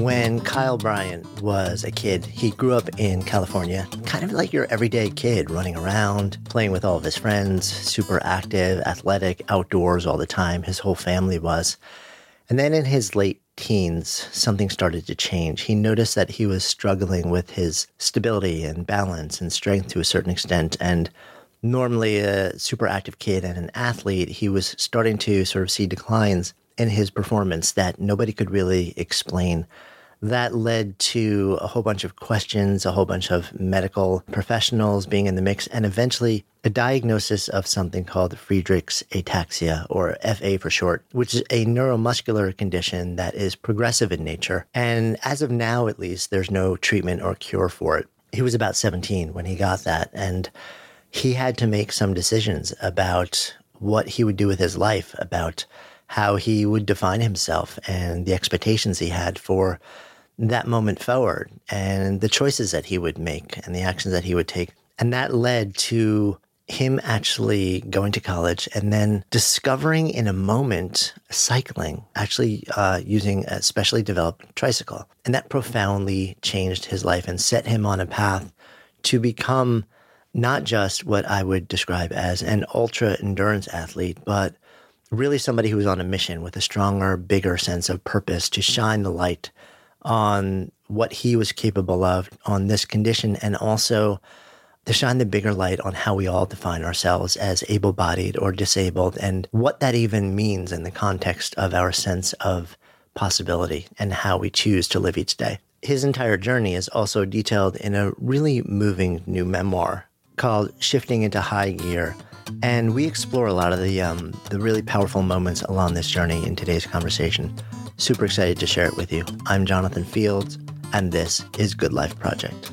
When Kyle Bryant was a kid, he grew up in California, kind of like your everyday kid, running around, playing with all of his friends, super active, athletic, outdoors all the time. His whole family was. And then in his late teens, something started to change. He noticed that he was struggling with his stability and balance and strength to a certain extent. And normally a super active kid and an athlete, he was starting to sort of see declines in his performance that nobody could really explain. That led to a whole bunch of questions, a whole bunch of medical professionals being in the mix, and eventually a diagnosis of something called Friedreich's ataxia, or FA for short, which is a neuromuscular condition that is progressive in nature. And as of now, at least, there's no treatment or cure for it. He was about 17 when he got that, and he had to make some decisions about what he would do with his life, about how he would define himself and the expectations he had for that moment forward and the choices that he would make and the actions that he would take. And that led to him actually going to college and then discovering in a moment cycling, actually uh, using a specially developed tricycle. And that profoundly changed his life and set him on a path to become not just what I would describe as an ultra endurance athlete, but really somebody who was on a mission with a stronger, bigger sense of purpose to shine the light on what he was capable of on this condition and also to shine the bigger light on how we all define ourselves as able bodied or disabled and what that even means in the context of our sense of possibility and how we choose to live each day. His entire journey is also detailed in a really moving new memoir called Shifting into High Gear. And we explore a lot of the, um, the really powerful moments along this journey in today's conversation. Super excited to share it with you. I'm Jonathan Fields, and this is Good Life Project.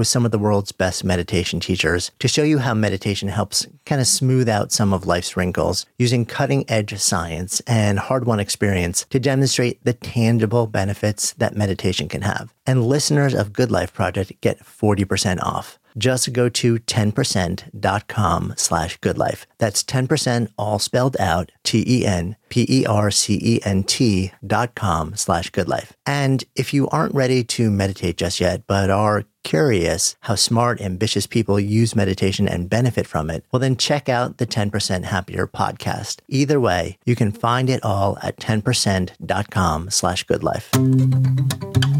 with some of the world's best meditation teachers to show you how meditation helps kind of smooth out some of life's wrinkles using cutting edge science and hard won experience to demonstrate the tangible benefits that meditation can have. And listeners of Good Life Project get 40% off. Just go to 10%.com slash goodlife. That's 10% all spelled out, T-E-N-P-E-R-C-E-N-T dot com slash goodlife. And if you aren't ready to meditate just yet, but are curious how smart, ambitious people use meditation and benefit from it, well, then check out the 10% Happier podcast. Either way, you can find it all at 10%.com slash goodlife.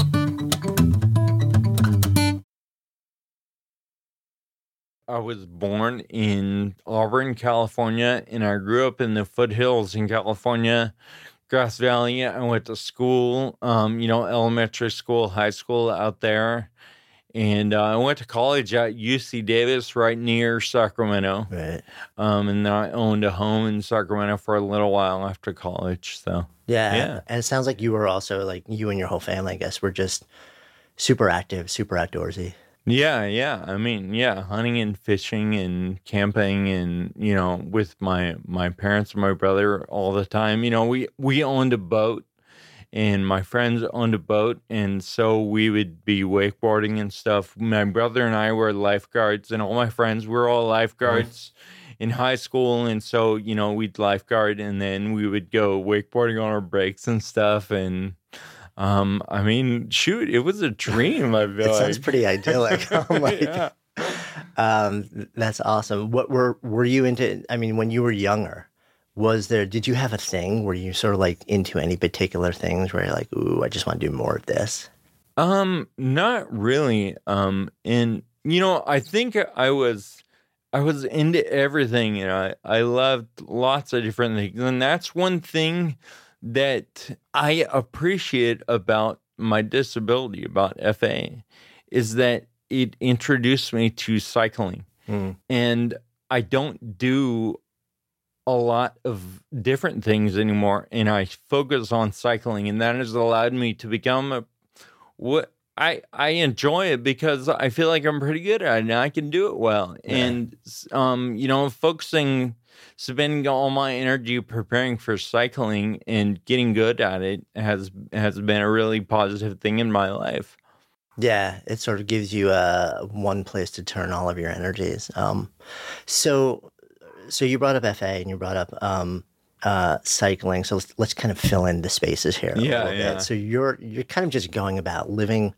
I was born in Auburn, California, and I grew up in the foothills in California, Grass Valley. I went to school, um, you know, elementary school, high school out there. And uh, I went to college at UC Davis, right near Sacramento. Right. Um, and then I owned a home in Sacramento for a little while after college. So, yeah. Yeah. And it sounds like you were also, like, you and your whole family, I guess, were just super active, super outdoorsy. Yeah, yeah. I mean, yeah, hunting and fishing and camping and, you know, with my my parents and my brother all the time. You know, we we owned a boat and my friends owned a boat and so we would be wakeboarding and stuff my brother and i were lifeguards and all my friends were all mm-hmm. lifeguards in high school and so you know we'd lifeguard and then we would go wakeboarding on our breaks and stuff and um i mean shoot it was a dream i feel It like. sounds pretty idyllic. Like, yeah. um, that's awesome. What were were you into? I mean, when you were younger, was there? Did you have a thing? Were you sort of like into any particular things? Where you're like, ooh, I just want to do more of this. Um, not really. Um, and you know, I think I was, I was into everything, you know. I I loved lots of different things, and that's one thing that I appreciate about my disability, about FA, is that it introduced me to cycling, Mm. and I don't do a lot of different things anymore and I focus on cycling and that has allowed me to become a what I I enjoy it because I feel like I'm pretty good at it and I can do it well. Yeah. And um you know focusing spending all my energy preparing for cycling and getting good at it has has been a really positive thing in my life. Yeah, it sort of gives you uh, one place to turn all of your energies. Um, so, so you brought up FA and you brought up um, uh, cycling. So let's, let's kind of fill in the spaces here. a Yeah, little yeah. Bit. So you're you're kind of just going about living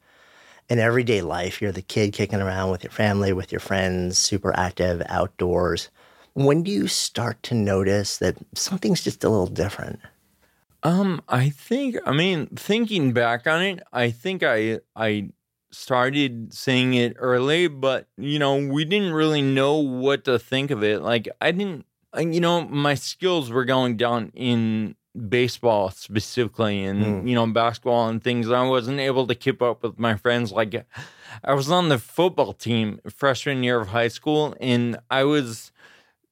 an everyday life. You're the kid kicking around with your family, with your friends, super active outdoors. When do you start to notice that something's just a little different? Um, I think I mean thinking back on it, I think I I started seeing it early, but you know, we didn't really know what to think of it. Like I didn't you know, my skills were going down in baseball specifically and Mm. you know, basketball and things. I wasn't able to keep up with my friends like I was on the football team freshman year of high school and I was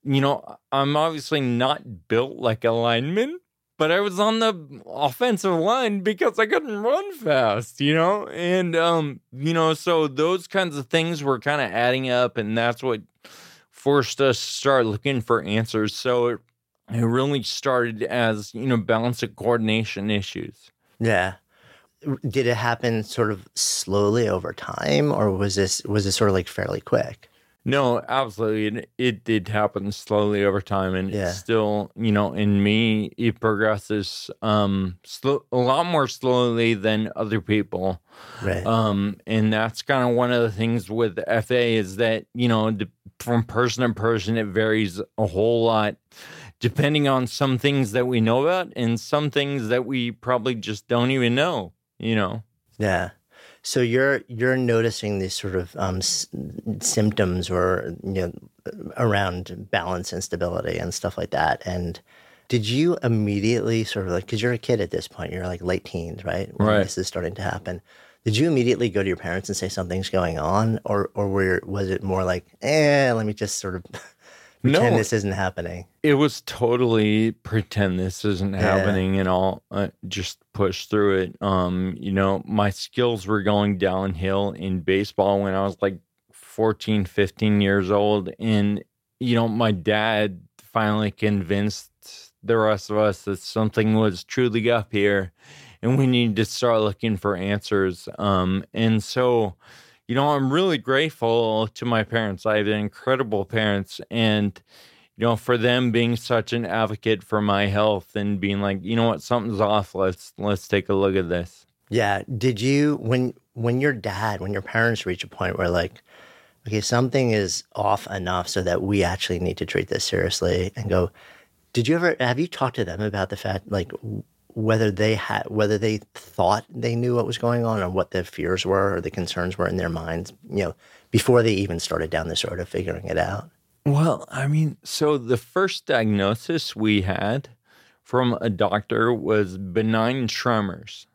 you know, I'm obviously not built like a lineman, but I was on the offensive line because I couldn't run fast, you know? And um, you know, so those kinds of things were kind of adding up and that's what forced us to start looking for answers. So it it really started as, you know, balance and coordination issues. Yeah. Did it happen sort of slowly over time, or was this was it sort of like fairly quick? No, absolutely. It, it did happen slowly over time, and Yeah. it's still, you know, in me, it progresses um slow, a lot more slowly than other people. Right. Um, and that's kind of one of the things with FA is that you know, d- from person to person, it varies a whole lot, depending on some things that we know about and some things that we probably just don't even know. You know. Yeah. So you're you're noticing these sort of um, s- symptoms or you know around balance instability and stuff like that. And did you immediately sort of like because you're a kid at this point, you're like late teens, right? When Right. This is starting to happen. Did you immediately go to your parents and say something's going on, or or were, was it more like, eh, let me just sort of pretend No. this isn't happening? It was totally pretend this isn't happening and all uh, just push through it. Um, you know, my skills were going downhill in baseball when I was like 14, 15 years old. And, you know, my dad finally convinced the rest of us that something was truly up here and we needed to start looking for answers. Um, and so, you know, I'm really grateful to my parents. I have incredible parents and you know, for them being such an advocate for my health and being like, you know what, something's off. Let's let's take a look at this. Yeah. Did you when when your dad, when your parents reach a point where like, okay, something is off enough so that we actually need to treat this seriously and go, did you ever have you talked to them about the fact like whether they had whether they thought they knew what was going on or what the fears were or the concerns were in their minds, you know, before they even started down this road of figuring it out? Well, I mean, so the first diagnosis we had from a doctor was benign tremors.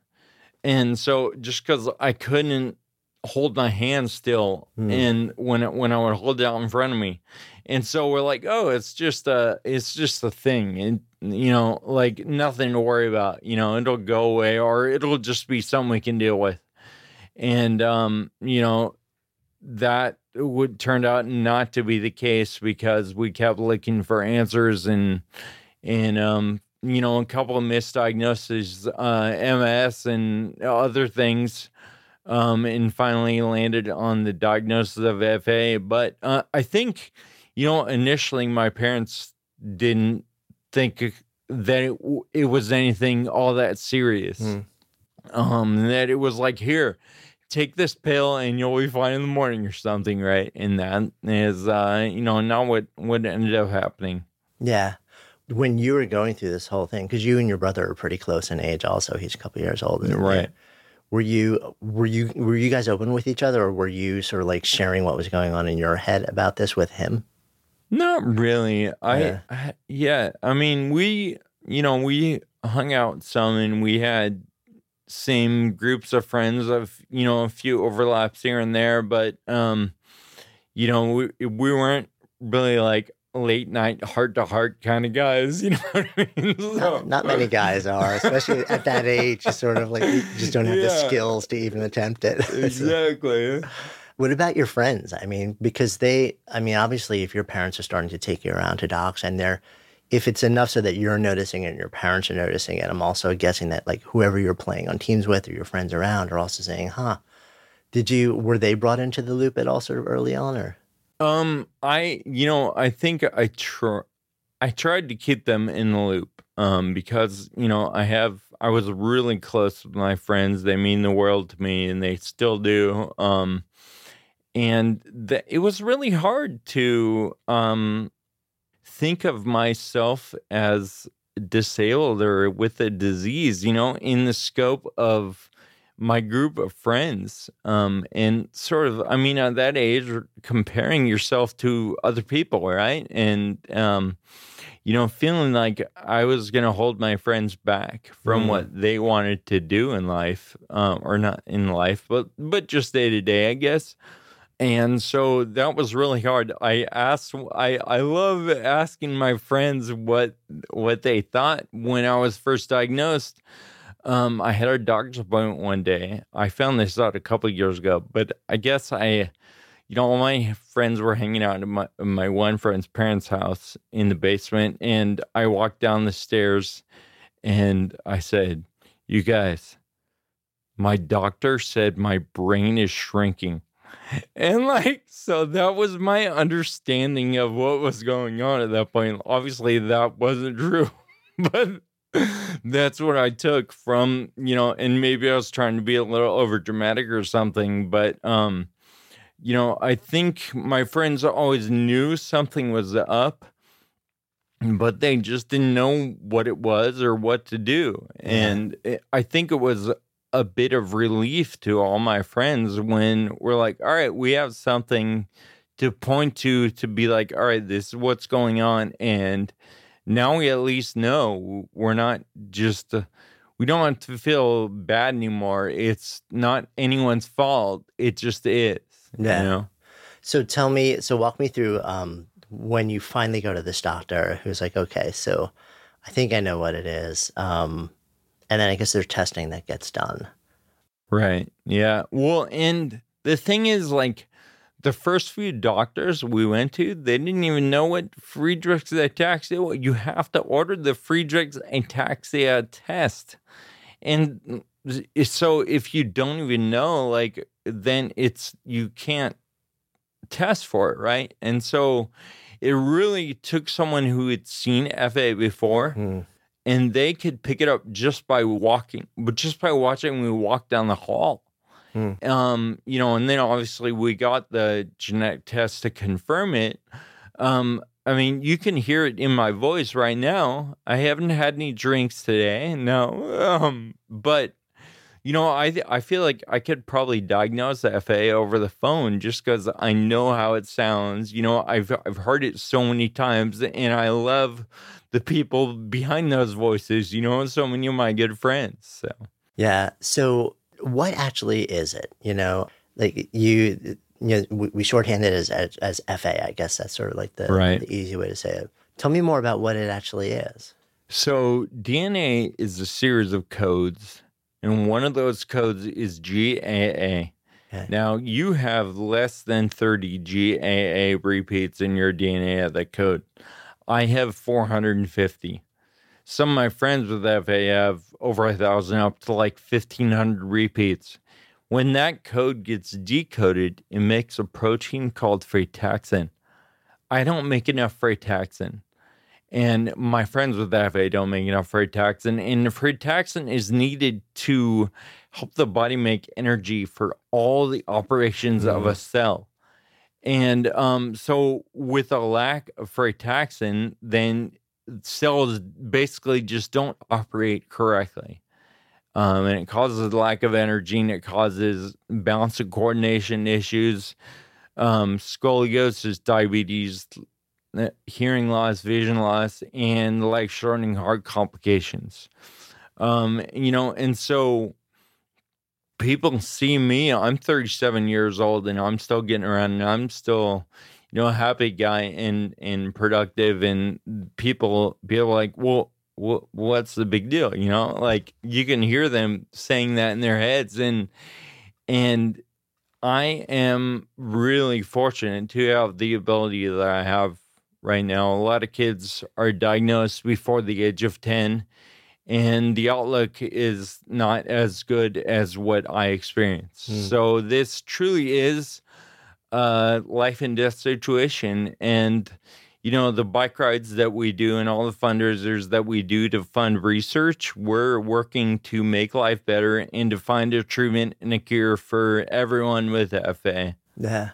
And so just because I couldn't hold my hand still Hmm. and when it, when I would hold it out in front of me. And so we're like, oh, it's just a it's just a thing. And you know, like nothing to worry about. You know, it'll go away or it'll just be something we can deal with. And um, you know, that would turned out not to be the case because we kept looking for answers and and um you know, a couple of misdiagnoses, uh, MS and other things, um, and finally landed on the diagnosis of FA. But uh, I think, you know, initially my parents didn't think that it, it was anything all that serious. Mm. Um, that it was like, here, take this pill and you'll be fine in the morning or something, right? And that is, uh, you know, not what, what ended up happening. Yeah. When you were going through this whole thing, because you and your brother are pretty close in age, also he's a couple years older, than you. Right. Were you were you were you guys open with each other, or were you sort of like sharing what was going on in your head about this with him? Not really. I, Yeah. I yeah. I mean, we you know we hung out some and we had same groups of friends of you know a few overlaps here and there, but um, you know we we weren't really like late night heart to heart kind of guys. You know what I mean? So- Not, not many guys are, especially at that age. Sort of like you just don't have the skills to even attempt it. exactly. What about your friends? I mean, because they, I mean, obviously, if your parents are starting to take you around to docs and they're, if it's enough so that you're noticing it and your parents are noticing it, I'm also guessing that like whoever you're playing on teams with or your friends around are also saying, huh, did you, were they brought into the loop at all sort of early on or? Um, I you know I think I tr- I tried to keep them in the loop. Um, because you know I have I was really close with my friends. They mean the world to me, and they still do. Um, and the, it was really hard to um think of myself as disabled or with a disease. You know, in the scope of my group of friends um and sort of i mean at that age comparing yourself to other people right and um you know feeling like i was going to hold my friends back from Mm. what they wanted to do in life um or not in life but but just day to day i guess and so that was really hard i asked i i love asking my friends what what they thought when i was first diagnosed um, I had a doctor's appointment one day. I found this out a couple years ago, but I guess I, you know, all my friends were hanging out at my my one friend's parents' house in the basement, and I walked down the stairs, and I said, "You guys, my doctor said my brain is shrinking." And like, so that was my understanding of what was going on at that point. Obviously, that wasn't true, but that's what I took from, you know, and maybe I was trying to be a little over dramatic or something, but um, you know, I think my friends always knew something was up, but they just didn't know what it was or what to do. And it, I think it was a bit of relief to all my friends when we're like, all right, we have something to point to to be like, all right, this is what's going on. And now we at least know we're not just, uh, we don't have to feel bad anymore. It's not anyone's fault. It just is. Yeah. You know? So tell me, so walk me through um, when you finally go to this doctor who's like, okay, so I think I know what it is. Um, and then I guess there's testing that gets done. Right. Yeah. Well, and the thing is, like, the first few doctors we went to, they didn't even know what Friedreich's ataxia was. You have to order the Friedreich's ataxia test. And so if you don't even know, like, then it's, you can't test for it. Right. And so it really took someone who had seen FA before Hmm. And they could pick it up just by walking, but just by watching we walk down the hall. Hmm. Um, you know, and then obviously we got the genetic test to confirm it. Um, I mean, you can hear it in my voice right now. I haven't had any drinks today, no. Um, but you know, I th- I feel like I could probably diagnose the FA over the phone just because I know how it sounds. You know, I've I've heard it so many times, and I love the people behind those voices. You know, so many of my good friends. So Yeah. So what actually is it? You know, like you, you know, we, we shorthand it as, as as FA. I guess that's sort of like the, Right. the easy way to say it. Tell me more about what it actually is. So DNA is a series of codes, and one of those codes is GAA. Okay. Now you have less than 30 GAA repeats in your DNA of that code. I have 450. some of my friends with FA have over a thousand up to like 1500 repeats. When that code gets decoded, it makes a protein called frataxin. I don't make enough frataxin. And my friends with FA don't make enough frataxin. And frataxin is needed to help the body make energy for all the operations mm. of a cell. And um, so, with a lack of frataxin, then cells basically just don't operate correctly. Um, and it causes a lack of energy and it causes balance and coordination issues, um, scoliosis, diabetes, hearing loss, vision loss, and life shortening heart complications. Um, you know, and so people see me, I'm 37 years old and I'm still getting around and I'm still, you know, a happy guy and and productive and people people like, well, what's the big deal? You know, like you can hear them saying that in their heads and and I am really fortunate to have the ability that I have right now. A lot of kids are diagnosed before the age of 10 and the outlook is not as good as what I experienced. Mm. So this truly is a life and death situation. And, you know, the bike rides that we do and all the fundraisers that we do to fund research, we're working to make life better and to find a treatment and a cure for everyone with FA. Yeah.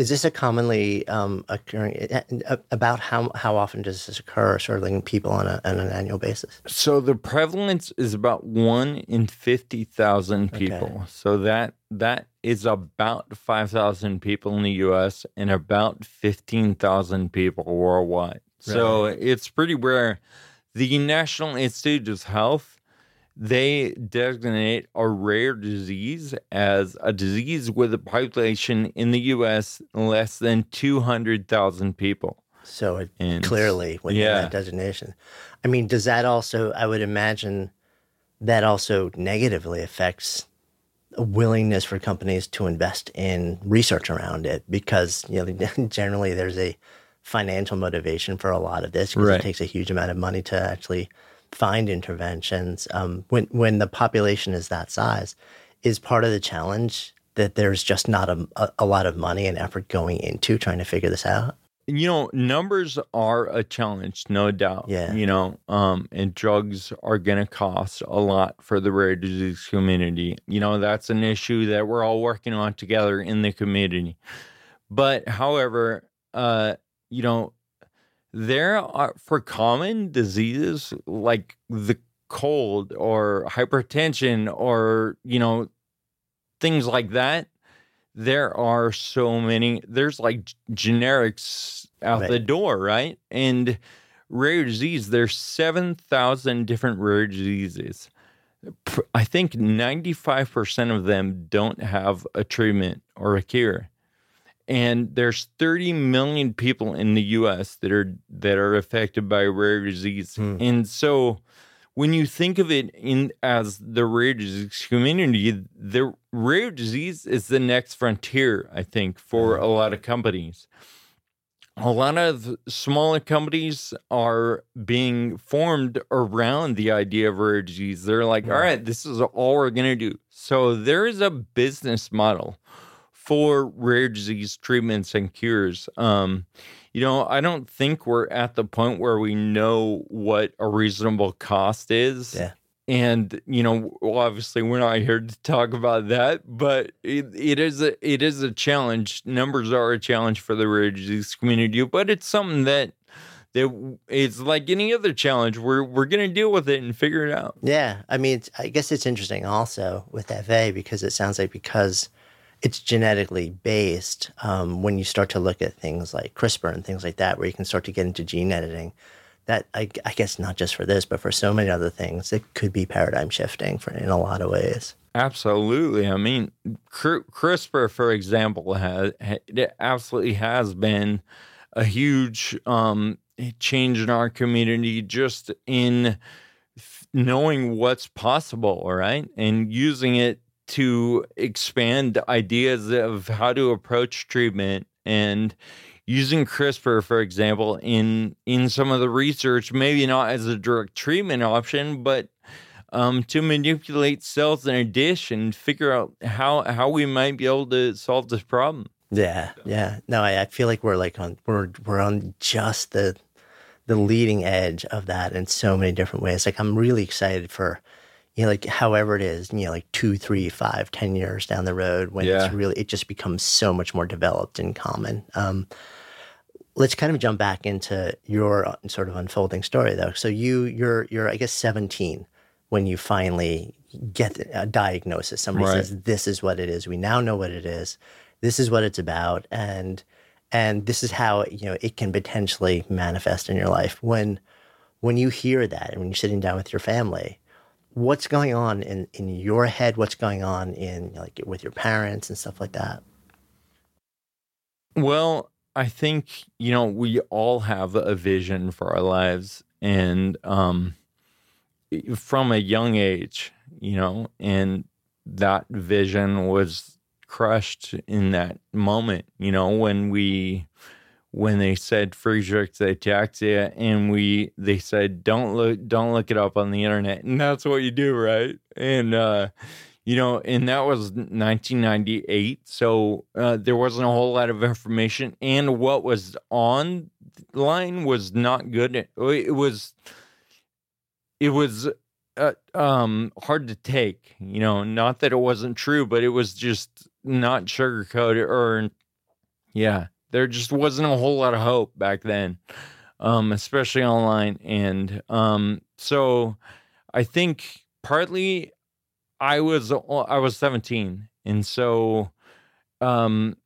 Is this a commonly um, occurring? Eh, eh, about how how often does this occur, sort of in people on, a, on an annual basis? So the prevalence is about one in fifty thousand people. Okay. So that that is about five thousand people in the U.S. and about fifteen thousand people worldwide. Right. So it's pretty rare. The National Institute of Health they designate a rare disease as a disease with a population in the U.S. less than 200,000 people. So it and, clearly within yeah. that designation. I mean, does that also, I would imagine that also negatively affects a willingness for companies to invest in research around it because, you know, generally there's a financial motivation for a lot of this because right. it takes a huge amount of money to actually – find interventions um, when when the population is that size is part of the challenge that there's just not a, a, a lot of money and effort going into trying to figure this out. You know numbers are a challenge no doubt yeah. you know um and drugs are gonna cost a lot for the rare disease community. You know that's an issue that we're all working on together in the community. But however uh you know there are for common diseases like the cold or hypertension or you know things like that there are so many there's like generics out right. the door right? And rare disease there's 7000 different rare diseases. I think 95% of them don't have a treatment or a cure and there's 30 million people in the US that are that are affected by rare disease. Hmm. And so when you think of it in as the rare disease community, the rare disease is the next frontier, I think, for hmm. a lot of companies. A lot of smaller companies are being formed around the idea of rare disease. They're like, yeah. all right, this is all we're going to do. So there is a business model for rare disease treatments and cures. Um, you know, I don't think we're at the point where we know what a reasonable cost is. Yeah. And you know, obviously, we're not here to talk about that, but it, it is a it is a challenge. Numbers are a challenge for the rare disease community, but it's something that that it's like any other challenge. We're we're gonna deal with it and figure it out. Yeah, I mean, I guess it's interesting also with FA because it sounds like because it's genetically based um, when you start to look at things like CRISPR and things like that, where you can start to get into gene editing. That I, I guess not just for this, but for so many other things, it could be paradigm shifting for in a lot of ways. Absolutely. I mean, CRISPR, for example, has it absolutely has been a huge um, change in our community just in knowing what's possible, right, and using it to expand ideas of how to approach treatment and using CRISPR, for example, in in some of the research, maybe not as a direct treatment option, but um, to manipulate cells in a dish and figure out how how we might be able to solve this problem. Yeah, yeah. No, I, I feel like we're like on we're we're on just the the leading edge of that in so many different ways. Like I'm really excited for you know, like however it is, you know, like two, three, five, ten years down the road when yeah. it's really it just becomes so much more developed and common. Um, let's kind of jump back into your uh, sort of unfolding story though. So you you're you're I guess 17 when you finally get a diagnosis. Somebody right. says this is what it is. We now know what it is. This is what it's about and and this is how you know it can potentially manifest in your life when when you hear that and when you're sitting down with your family what's going on in in your head? What's going on in like with your parents and stuff like that? Well I think, you know, we all have a vision for our lives and um from a young age, you know, and that vision was crushed in that moment, you know, when we when they said Friedreich's ataxia and we they said don't look don't look it up on the internet and that's what you do right and uh you know, and that was 1998. So uh, there wasn't a whole lot of information, and what was online was not good. It, was, it was uh, um, hard to take. You know, not that it wasn't true, but it was just not sugarcoated, or yeah, there just wasn't a whole lot of hope back then, um, especially online, and um, so I think partly I was I was 17, and so um,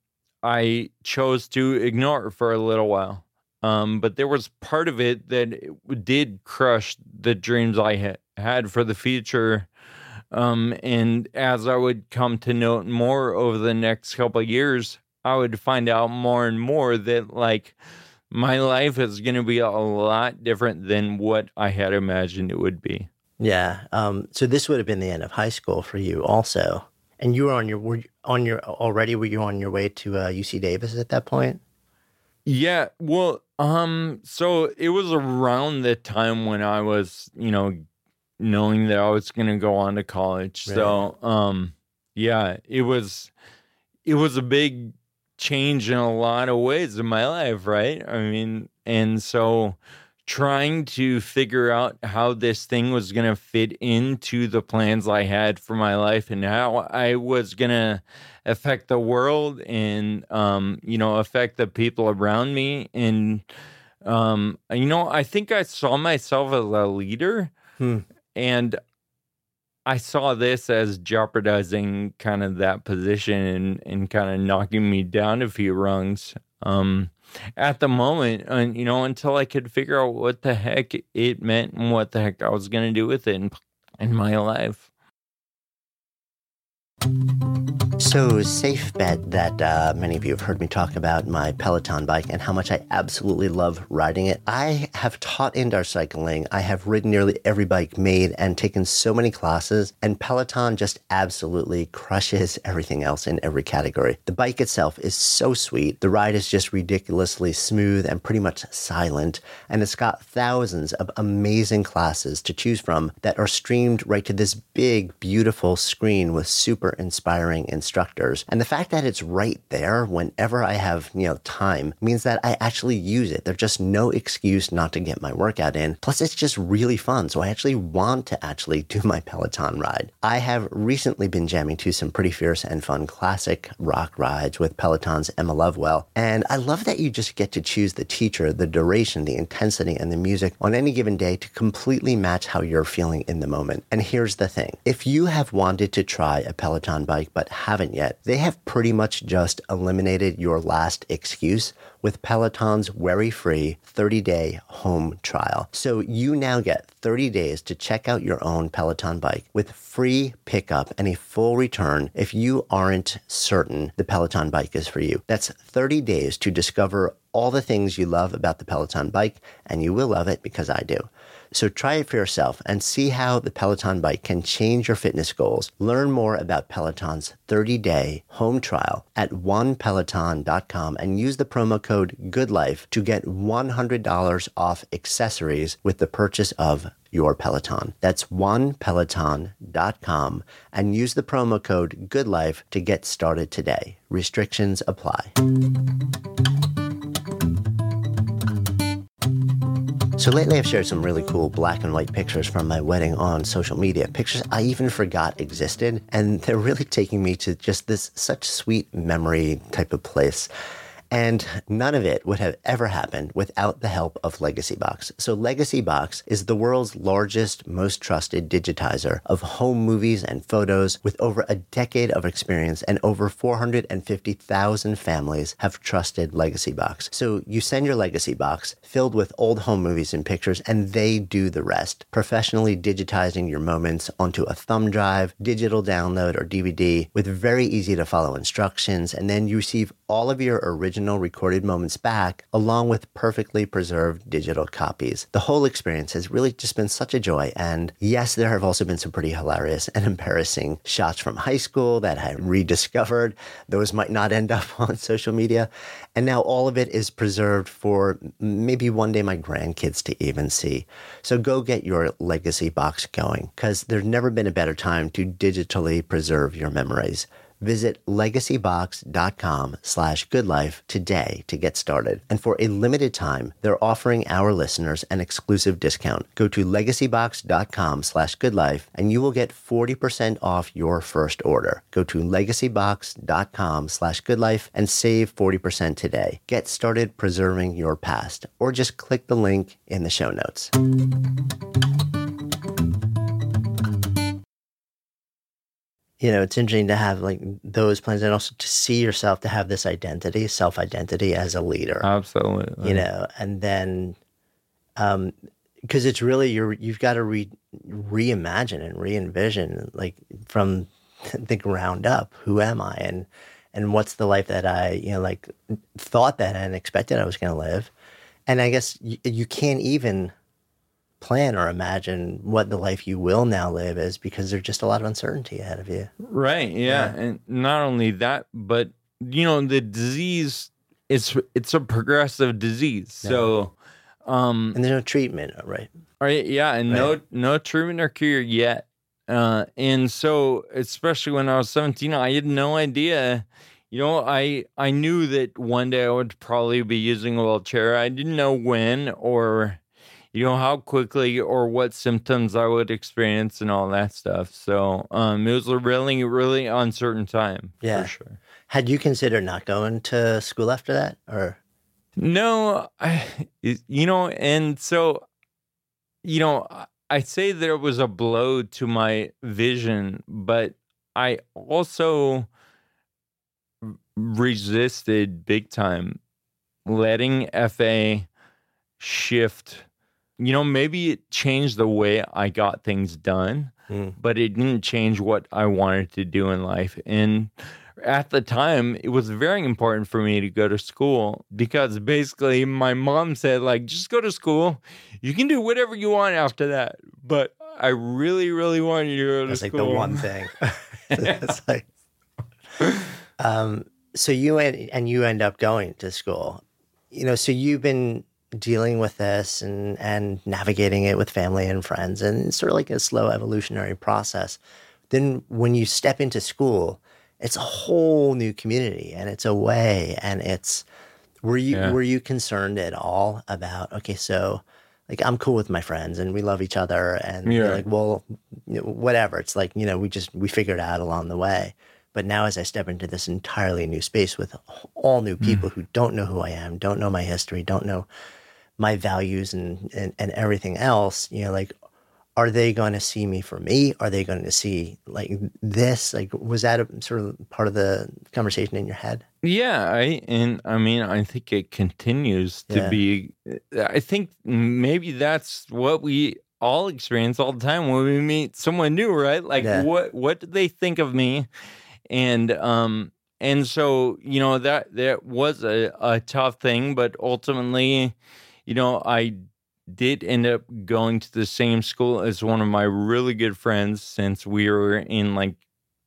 I chose to ignore it for a little while. Um, but there was part of it that it did crush the dreams I had had for the future. Um, and as I would come to note more over the next couple of years, I would find out more and more that like my life is going to be a lot different than what I had imagined it would be. Yeah. Um, so this would have been the end of high school for you, also, and you were on your were you on your already. Were you on your way to uh, UC Davis at that point? Yeah. Well, um, so it was around the time when I was, you know, knowing that I was going to go on to college. Right. So, um, yeah, it was, it was a big change in a lot of ways in my life, right? I mean, and so trying to figure out how this thing was going to fit into the plans I had for my life and how I was going to affect the world and um, you know affect the people around me and um, you know I think I saw myself as a leader hmm. and I saw this as jeopardizing kind of that position and, and kind of knocking me down a few rungs. Um, at the moment, and you know, until I could figure out what the heck it meant and what the heck I was going to do with it in, in my life. So, safe bet that uh, many of you have heard me talk about my Peloton bike and how much I absolutely love riding it. I have taught indoor cycling. I have ridden nearly every bike made and taken so many classes, and Peloton just absolutely crushes everything else in every category. The bike itself is so sweet. The ride is just ridiculously smooth and pretty much silent, and it's got thousands of amazing classes to choose from that are streamed right to this big, beautiful screen with super inspiring instructors. And the fact that it's right there whenever I have, you know, time means that I actually use it. There's just no excuse not to get my workout in. Plus, it's just really fun. So I actually want to actually do my Peloton ride. I have recently been jamming to some pretty fierce and fun classic rock rides with Peloton's Emma Lovewell. And I love that you just get to choose the teacher, the duration, the intensity, and the music on any given day to completely match how you're feeling in the moment. And here's the thing if you have wanted to try a Peloton bike but haven't yet, they have pretty much just eliminated your last excuse with Peloton's worry free 30 day home trial. So you now get 30 days to check out your own Peloton bike with free pickup and a full return if you aren't certain the Peloton bike is for you. That's 30 days to discover all the things you love about the Peloton bike, and you will love it because I do. So try it for yourself and see how the Peloton bike can change your fitness goals. Learn more about Peloton's 30 day home trial at onepeloton.com and use the promo code GOODLIFE to get $100 off accessories with the purchase of your Peloton. That's onepeloton.com and use the promo code GOODLIFE to get started today. Restrictions apply. So lately, I've shared some really cool black and white pictures from my wedding on social media. Pictures I even forgot existed, and they're really taking me to just this such sweet memory type of place. And none of it would have ever happened without the help of Legacy Box. So Legacy Box is the world's largest, most trusted digitizer of home movies and photos with over a decade of experience and over 450,000 families have trusted Legacy Box. So you send your Legacy Box filled with old home movies and pictures and they do the rest, professionally digitizing your moments onto a thumb drive, digital download or DVD with very easy to follow instructions and then you receive all of your original recorded moments back, along with perfectly preserved digital copies. The whole experience has really just been such a joy. And yes, there have also been some pretty hilarious and embarrassing shots from high school that I rediscovered. Those might not end up on social media. And now all of it is preserved for maybe one day my grandkids to even see. So go get your legacy box going because there's never been a better time to digitally preserve your memories. Visit legacybox.com slash goodlife today to get started. And for a limited time, they're offering our listeners an exclusive discount. Go to legacybox.com slash goodlife and you will get 40% off your first order. Go to legacybox.com slash goodlife and save 40% today. Get started preserving your past or just click the link in the show notes. You know, it's interesting to have like those plans and also to see yourself to have this identity, self identity as a leader. Absolutely. You know, and then, um, because it's really you're you've got to re reimagine and re envision like from the ground up. Who am I and and what's the life that I you know like thought that and expected I was going to live, and I guess you, you can't even plan or imagine what the life you will now live is because there's just a lot of uncertainty ahead of you. Right. Yeah. yeah. And not only that, but you know, the disease it's it's a progressive disease. Yeah. So um and there's no treatment, right? Right. Yeah, and right. no no treatment or cure yet. Uh and so especially when I was 17, I had no idea you know, I I knew that one day I would probably be using a wheelchair. I didn't know when or you know how quickly or what symptoms I would experience and all that stuff. So um, it was a really, really uncertain time. Yeah, for sure. Had you considered not going to school after that, or no? I, you know, and so you know, I say there was a blow to my vision, but I also resisted big time letting FA shift you know, maybe it changed the way I got things done, mm. but it didn't change what I wanted to do in life. And at the time, it was very important for me to go to school because basically my mom said, like, just go to school. You can do whatever you want after that. But I really, really wanted you to go to That's school. like the one thing. it's like, um, so you and, and you end up going to school. You know, so you've been dealing with this and and navigating it with family and friends and it's sort of like a slow evolutionary process then when you step into school it's a whole new community and it's a way and it's were you yeah. were you concerned at all about okay so like I'm cool with my friends and we love each other and yeah. like well whatever it's like you know we just we figured out along the way but now as I step into this entirely new space with all new hmm. people mm. who don't know who I am don't know my history don't know my values and, and, and everything else, you know, like, are they going to see me for me? Are they going to see like this? Like, was that a sort of part of the conversation in your head? Yeah, I and I mean, I think it continues to yeah. be. I think maybe that's what we all experience all the time when we meet someone new, right? Like, yeah. what what do they think of me? And um, and so you know that that was a, a tough thing, but ultimately you know, I did end up going to the same school as one of my really good friends since we were in like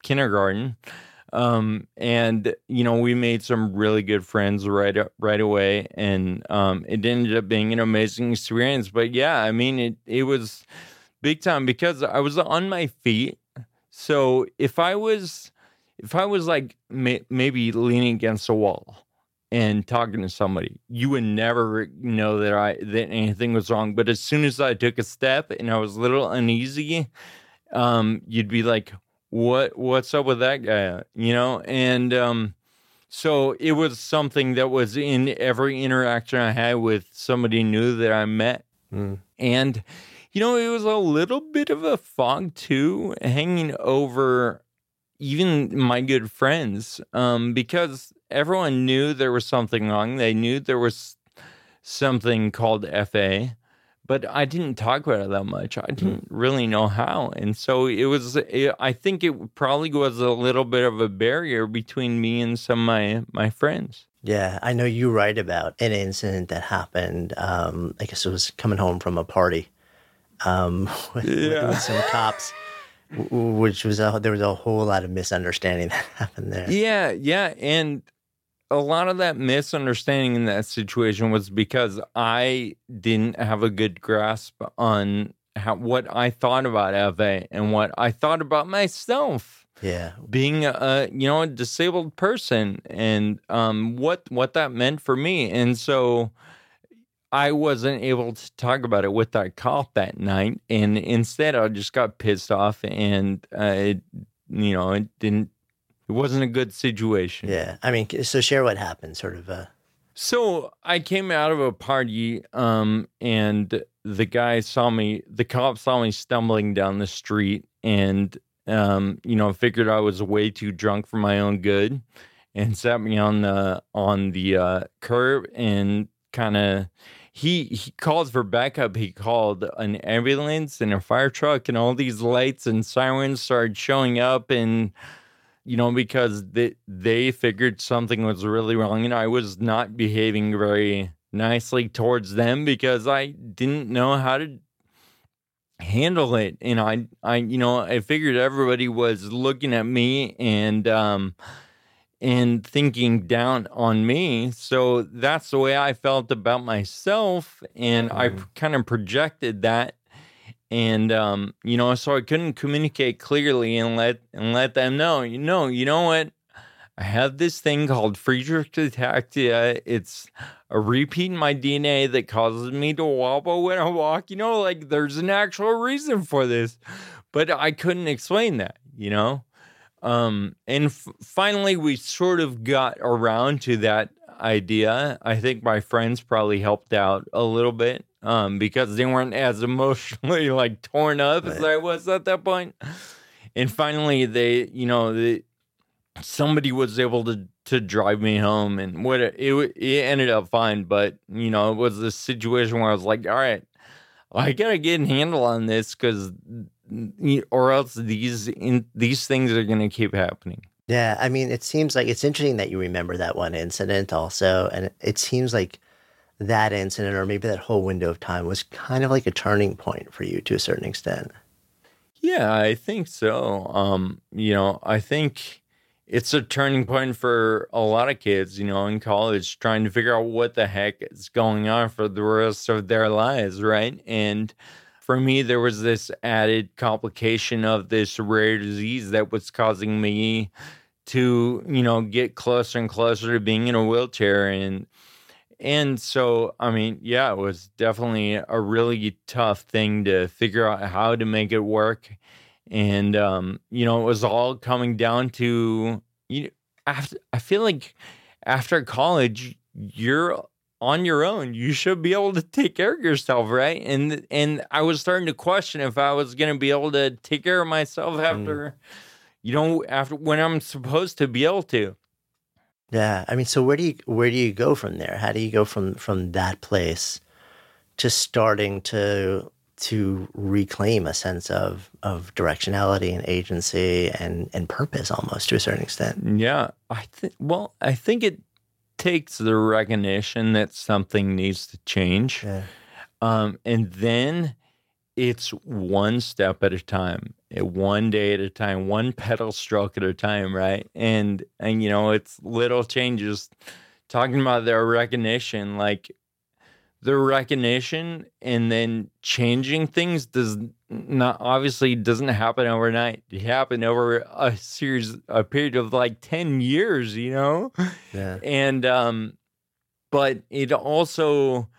kindergarten. Um, and you know, we made some really good friends right right away, and um, it ended up being an amazing experience. But yeah, I mean, it it was big time because I was on my feet. So if I was if I was like may, maybe leaning against a wall and talking to somebody, you would never know that I that anything was wrong. But as soon as I took a step and I was a little uneasy, um, you'd be like, "What? What's up with that guy?" You know, and um, so it was something that was in every interaction I had with somebody new that I met, mm. and you know, it was a little bit of a fog too, hanging over even my good friends, um, because everyone knew there was something wrong. They knew there was something called FA, but I didn't talk about it that much. I mm-hmm. didn't really know how, and so it was. It, I think it probably was a little bit of a barrier between me and some of my my friends. Yeah, I know you write about an incident that happened. Um, I guess it was coming home from a party um, with, yeah. with some cops which was a there was a whole lot of misunderstanding that happened there. Yeah, yeah, and a lot of that misunderstanding in that situation was because I didn't have a good grasp on how, what I thought about FA and what I thought about myself. Yeah, being a you know a disabled person and um, what what that meant for me, and so I wasn't able to talk about it with that cop that night, and instead I just got pissed off, and uh, it, you know it didn't it wasn't a good situation. Yeah. I mean, so share what happened, sort of. Uh... So I came out of a party, um, and the guy saw me, the cop saw me stumbling down the street, and, um, you know, figured I was way too drunk for my own good and sat me on the, on the, uh, curb and kind of, he he called for backup. He called an ambulance and a fire truck, and all these lights and sirens started showing up. And you know, because they, they figured something was really wrong and I was not behaving very nicely towards them because I didn't know how to handle it. And I, I, you know, I figured everybody was looking at me and, um, and thinking down on me. So that's the way I felt about myself. And I mm. kind of projected that and um, you know, so I couldn't communicate clearly and let and let them know, you know, you know what? I have this thing called Friedreich ataxia. It's a repeat in my DNA that causes me to wobble when I walk. You know, like there's an actual reason for this, but I couldn't explain that. You know, um, and f- finally we sort of got around to that idea. I think my friends probably helped out a little bit um, because they weren't as emotionally like torn up right. as I was at that point. And finally, they, you know, they, somebody was able to to drive me home, and what it, it it ended up fine. But you know, it was a situation where I was like, all right, I gotta get a handle on this because, or else these in, these things are gonna keep happening. Yeah, I mean, it seems like it's interesting that you remember that one incident also, and it seems like that incident or maybe that whole window of time was kind of like a turning point for you to a certain extent. Yeah, I think so. Um, you know, I think it's a turning point for a lot of kids, you know, in college trying to figure out what the heck is going on for the rest of their lives, right? And for me, there was this added complication of this rare disease that was causing me to, you know, get closer and closer to being in a wheelchair. And and so, I mean, yeah, it was definitely a really tough thing to figure out how to make it work. And, um, you know, it was all coming down to, you know, after, I feel like after college, you're on your own. You should be able to take care of yourself, right? And, and I was starting to question if I was going to be able to take care of myself mm. after, mm. you know, after when I'm supposed to be able to. Yeah, I mean, so where do you where do you go from there? How do you go from from that place to starting to to reclaim a sense of of directionality and agency and and purpose almost to a certain extent? Yeah, I think well, I think it takes the recognition that something needs to change. Yeah. Um, and then it's one step at a time, eh, one day at a time, one pedal stroke at a time, right? And and you know, it's little changes. Talking about their recognition, like the recognition and then changing things does not obviously doesn't happen overnight. It happened over a series, a period of like 10 years, you know? Yeah. And, um, but it also,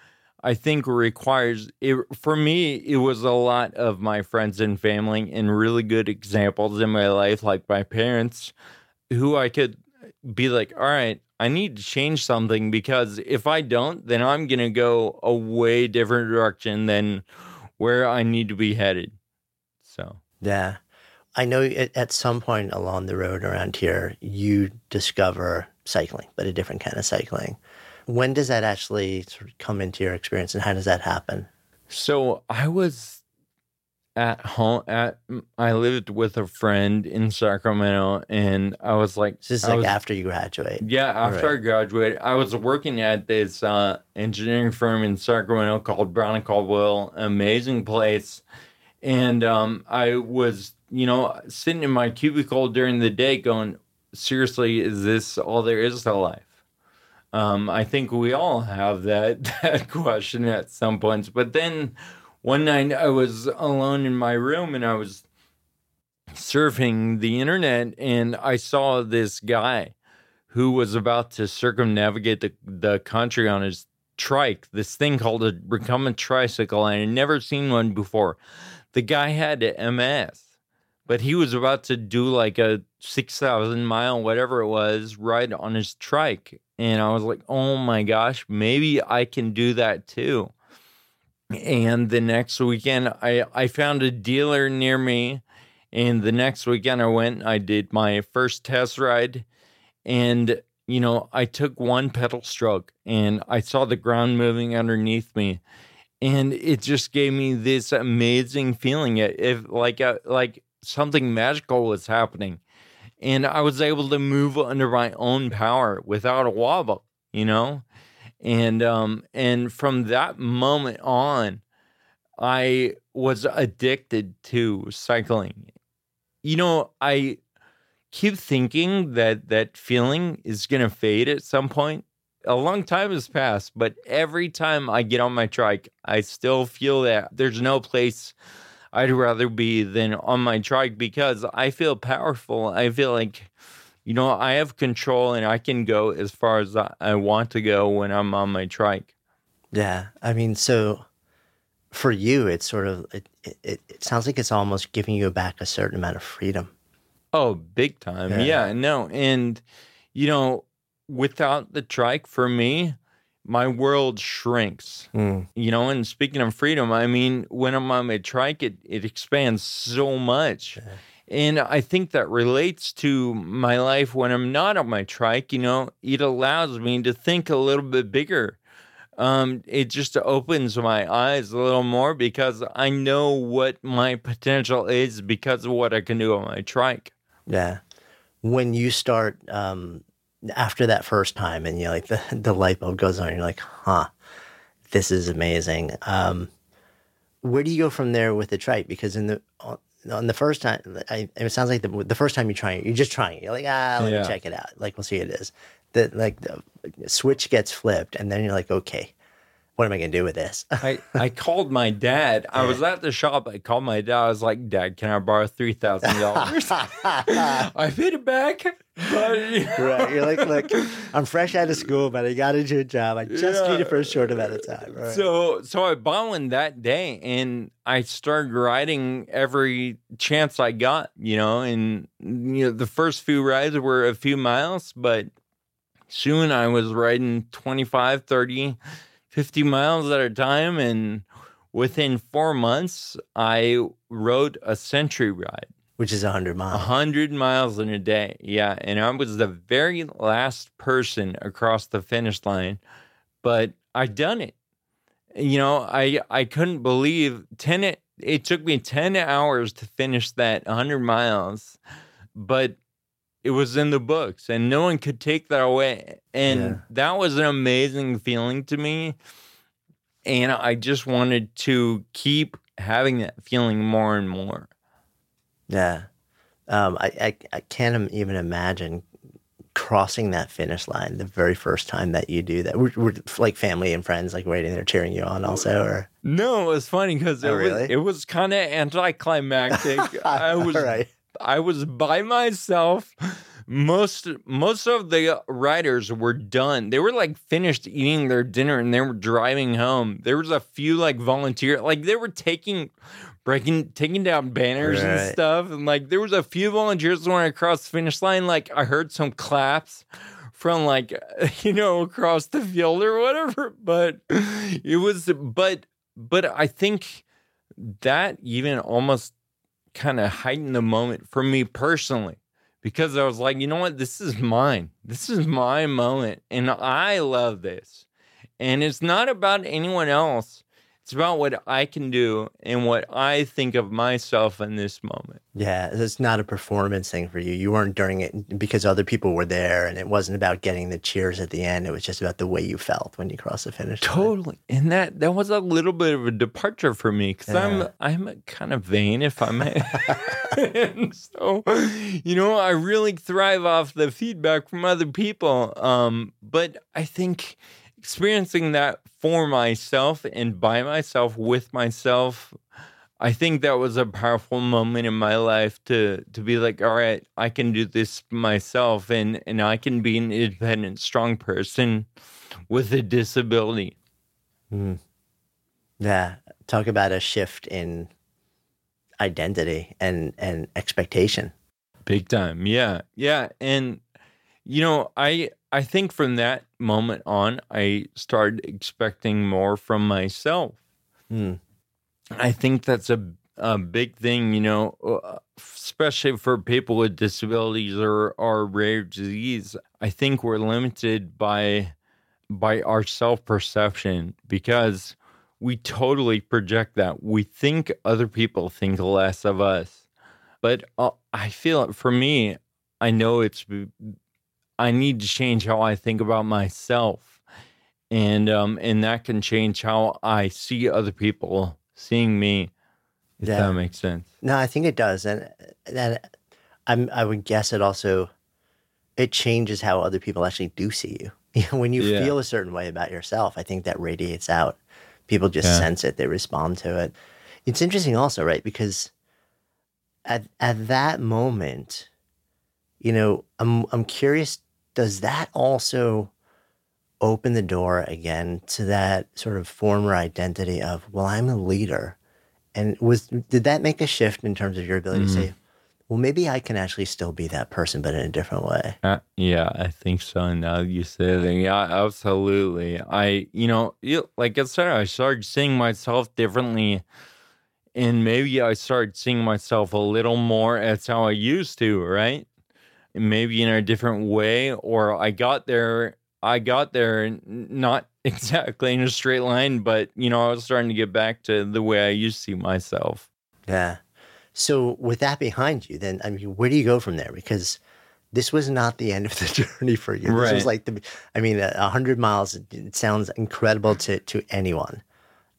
I think requires it for me, it was a lot of my friends and family and really good examples in my life, like my parents, who I could be like, all right, I need to change something because if I don't, then I'm going to go a way different direction than where I need to be headed. So, Yeah. I know at, some point along the road around here, you discover cycling, but a different kind of cycling. When does that actually sort of come into your experience and how does that happen? so I was at home at I lived with a friend in Sacramento and I was like This is I like was- after you graduate. Yeah, after Right. I graduated, I was working at this uh, engineering firm in Sacramento called Brown and Caldwell. Amazing place, and um, I was, you know, sitting in my cubicle during the day, going, "Seriously, is this all there is to life?" Um, I think we all have that that question at some points. But then one night I was alone in my room and I was surfing the internet and I saw this guy who was about to circumnavigate the, the country on his trike, this thing called a recumbent tricycle. I had never seen one before. The guy had MS, but he was about to do like a 6,000 mile, whatever it was, ride on his trike. And I was like, oh my gosh, maybe I can do that too. And the next weekend, I, I found a dealer near me. And the next weekend, I went, I did my first test ride. And, you know, I took one pedal stroke and I saw the ground moving underneath me. And it just gave me this amazing feeling. It like, a, like something magical was happening. And I was able to move under my own power without a wobble, you know? And um and from that moment on, I was addicted to cycling. You know, I keep thinking that that feeling is to fade at some point. A long time has passed, but every time I get on my trike, I still feel that there's no place I'd rather be than on my trike because I feel powerful. I feel like, you know, I have control and I can go as far as I want to go when I'm on my trike. Yeah. I mean, so for you, it's sort of, it, it, it sounds like it's almost giving you back a certain amount of freedom. Oh, big time. Yeah. Yeah. no. And, you know, without the trike for me, my world shrinks. Mm. You know, and speaking of freedom, I mean, when I'm on my trike, it, it expands so much. And I think that relates to my life when I'm not on my trike. You know, it allows me to think a little bit bigger. Um, it just opens my eyes a little more because I know what my potential is because of what I can do on my trike. Yeah. When you start, um, after that first time and you're like the, the light bulb goes on, you're like, huh, this is amazing. Um, where do you go from there with the trike? Because in the, on, the first time, I, it sounds like the, the first time you try it, you're just trying it. You're like, ah, let Yeah. me check it out. Like, we'll see what it is. The, like the switch gets flipped and then you're like, okay, what am I going to do with this? I, I called my dad. I was at the shop. I called my dad. I was like, Dad, can I borrow three thousand dollars? I paid it back. But right. You're like, look, I'm fresh out of school, but I got into a job. I just Yeah. need it for a short amount of time. Right. So so I bought one that day and I started riding every chance I got, you know, and you know, the first few rides were a few miles, but soon I was riding 25, 30, 50 miles at a time and within 4 months I rode a century ride. Which is 100 A miles. hundred miles in a day. Yeah. And I was the very last person across the finish line, but I done it. You know, I I couldn't believe ten it, it took me 10 hours to finish that 100 miles, but it was in the books and no one could take that away. And Yeah. that was an amazing feeling to me. and I just wanted to keep having that feeling more and more. Yeah. Um, I, I, I can't even imagine crossing that finish line the very first time that you do that. We're, we're like family and friends, like waiting there cheering you on, also. Or no, it was funny because it, Oh, really? was, it was kind of anticlimactic. I was right. I was by myself. Most most of the riders were done. They were like finished eating their dinner and they were driving home. There was a few like volunteer like they were taking breaking taking down banners and stuff. And like there was a few volunteers when I crossed the finish line. Like I heard some claps from like you know across the field or whatever. But it was but but I think that even almost kind of heightened the moment for me personally because I was like, you know what? This is mine. This is my moment. And I love this. And it's not about anyone else. It's about what I can do and what I think of myself in this moment. Yeah, it's not a performance thing for you. You weren't doing it because other people were there, and it wasn't about getting the cheers at the end. It was just about the way you felt when you crossed the finish line. Totally. And that that was a little bit of a departure for me because Yeah. I'm I'm kind of vain if I may. and so you know, I really thrive off the feedback from other people. Um, but I think experiencing that for myself and by myself with myself I think that was a powerful moment in my life to to be like, all right, I can do this myself and and I can be an independent, strong person with a disability. Mm. Yeah, talk about a shift in identity and and expectation. Big time. Yeah. Yeah. And you know, I I think from that moment on I started expecting more from myself. Mm. I think that's a a big thing, you know, uh, especially for people with disabilities or or rare disease. I think we're limited by by our self perception because we totally project that. We think other people think less of us, but uh, I feel for me, I know it's I need to change how I think about myself, and um and that can change how I see other people seeing me. If Yeah. that makes sense. No, I think it does, and that I'm I would guess it also it changes how other people actually do see you. You know, when you Yeah. feel a certain way about yourself, I think that radiates out. People just Yeah. sense it; they respond to it. It's interesting, also, right? Because at at that moment, you know, I'm I'm curious. Does that also open the door again to that sort of former identity of, well, I'm a leader, and was did that make a shift in terms of your ability to say, well, maybe I can actually still be that person, but in a different way? Uh, yeah, I think so. Now you said it. Yeah, absolutely. I, you know, you, like I said, I started seeing myself differently. And maybe I started seeing myself a little more as how I used to, right? Maybe in a different way. Or I got there, I got there not exactly in a straight line, but, you know, I was starting to get back to the way I used to see myself. Yeah. So with that behind you, then I mean, where do you go from there? Because this was not the end of the journey for you. This Right. was like the, I mean, a hundred miles. It, it sounds incredible to to anyone,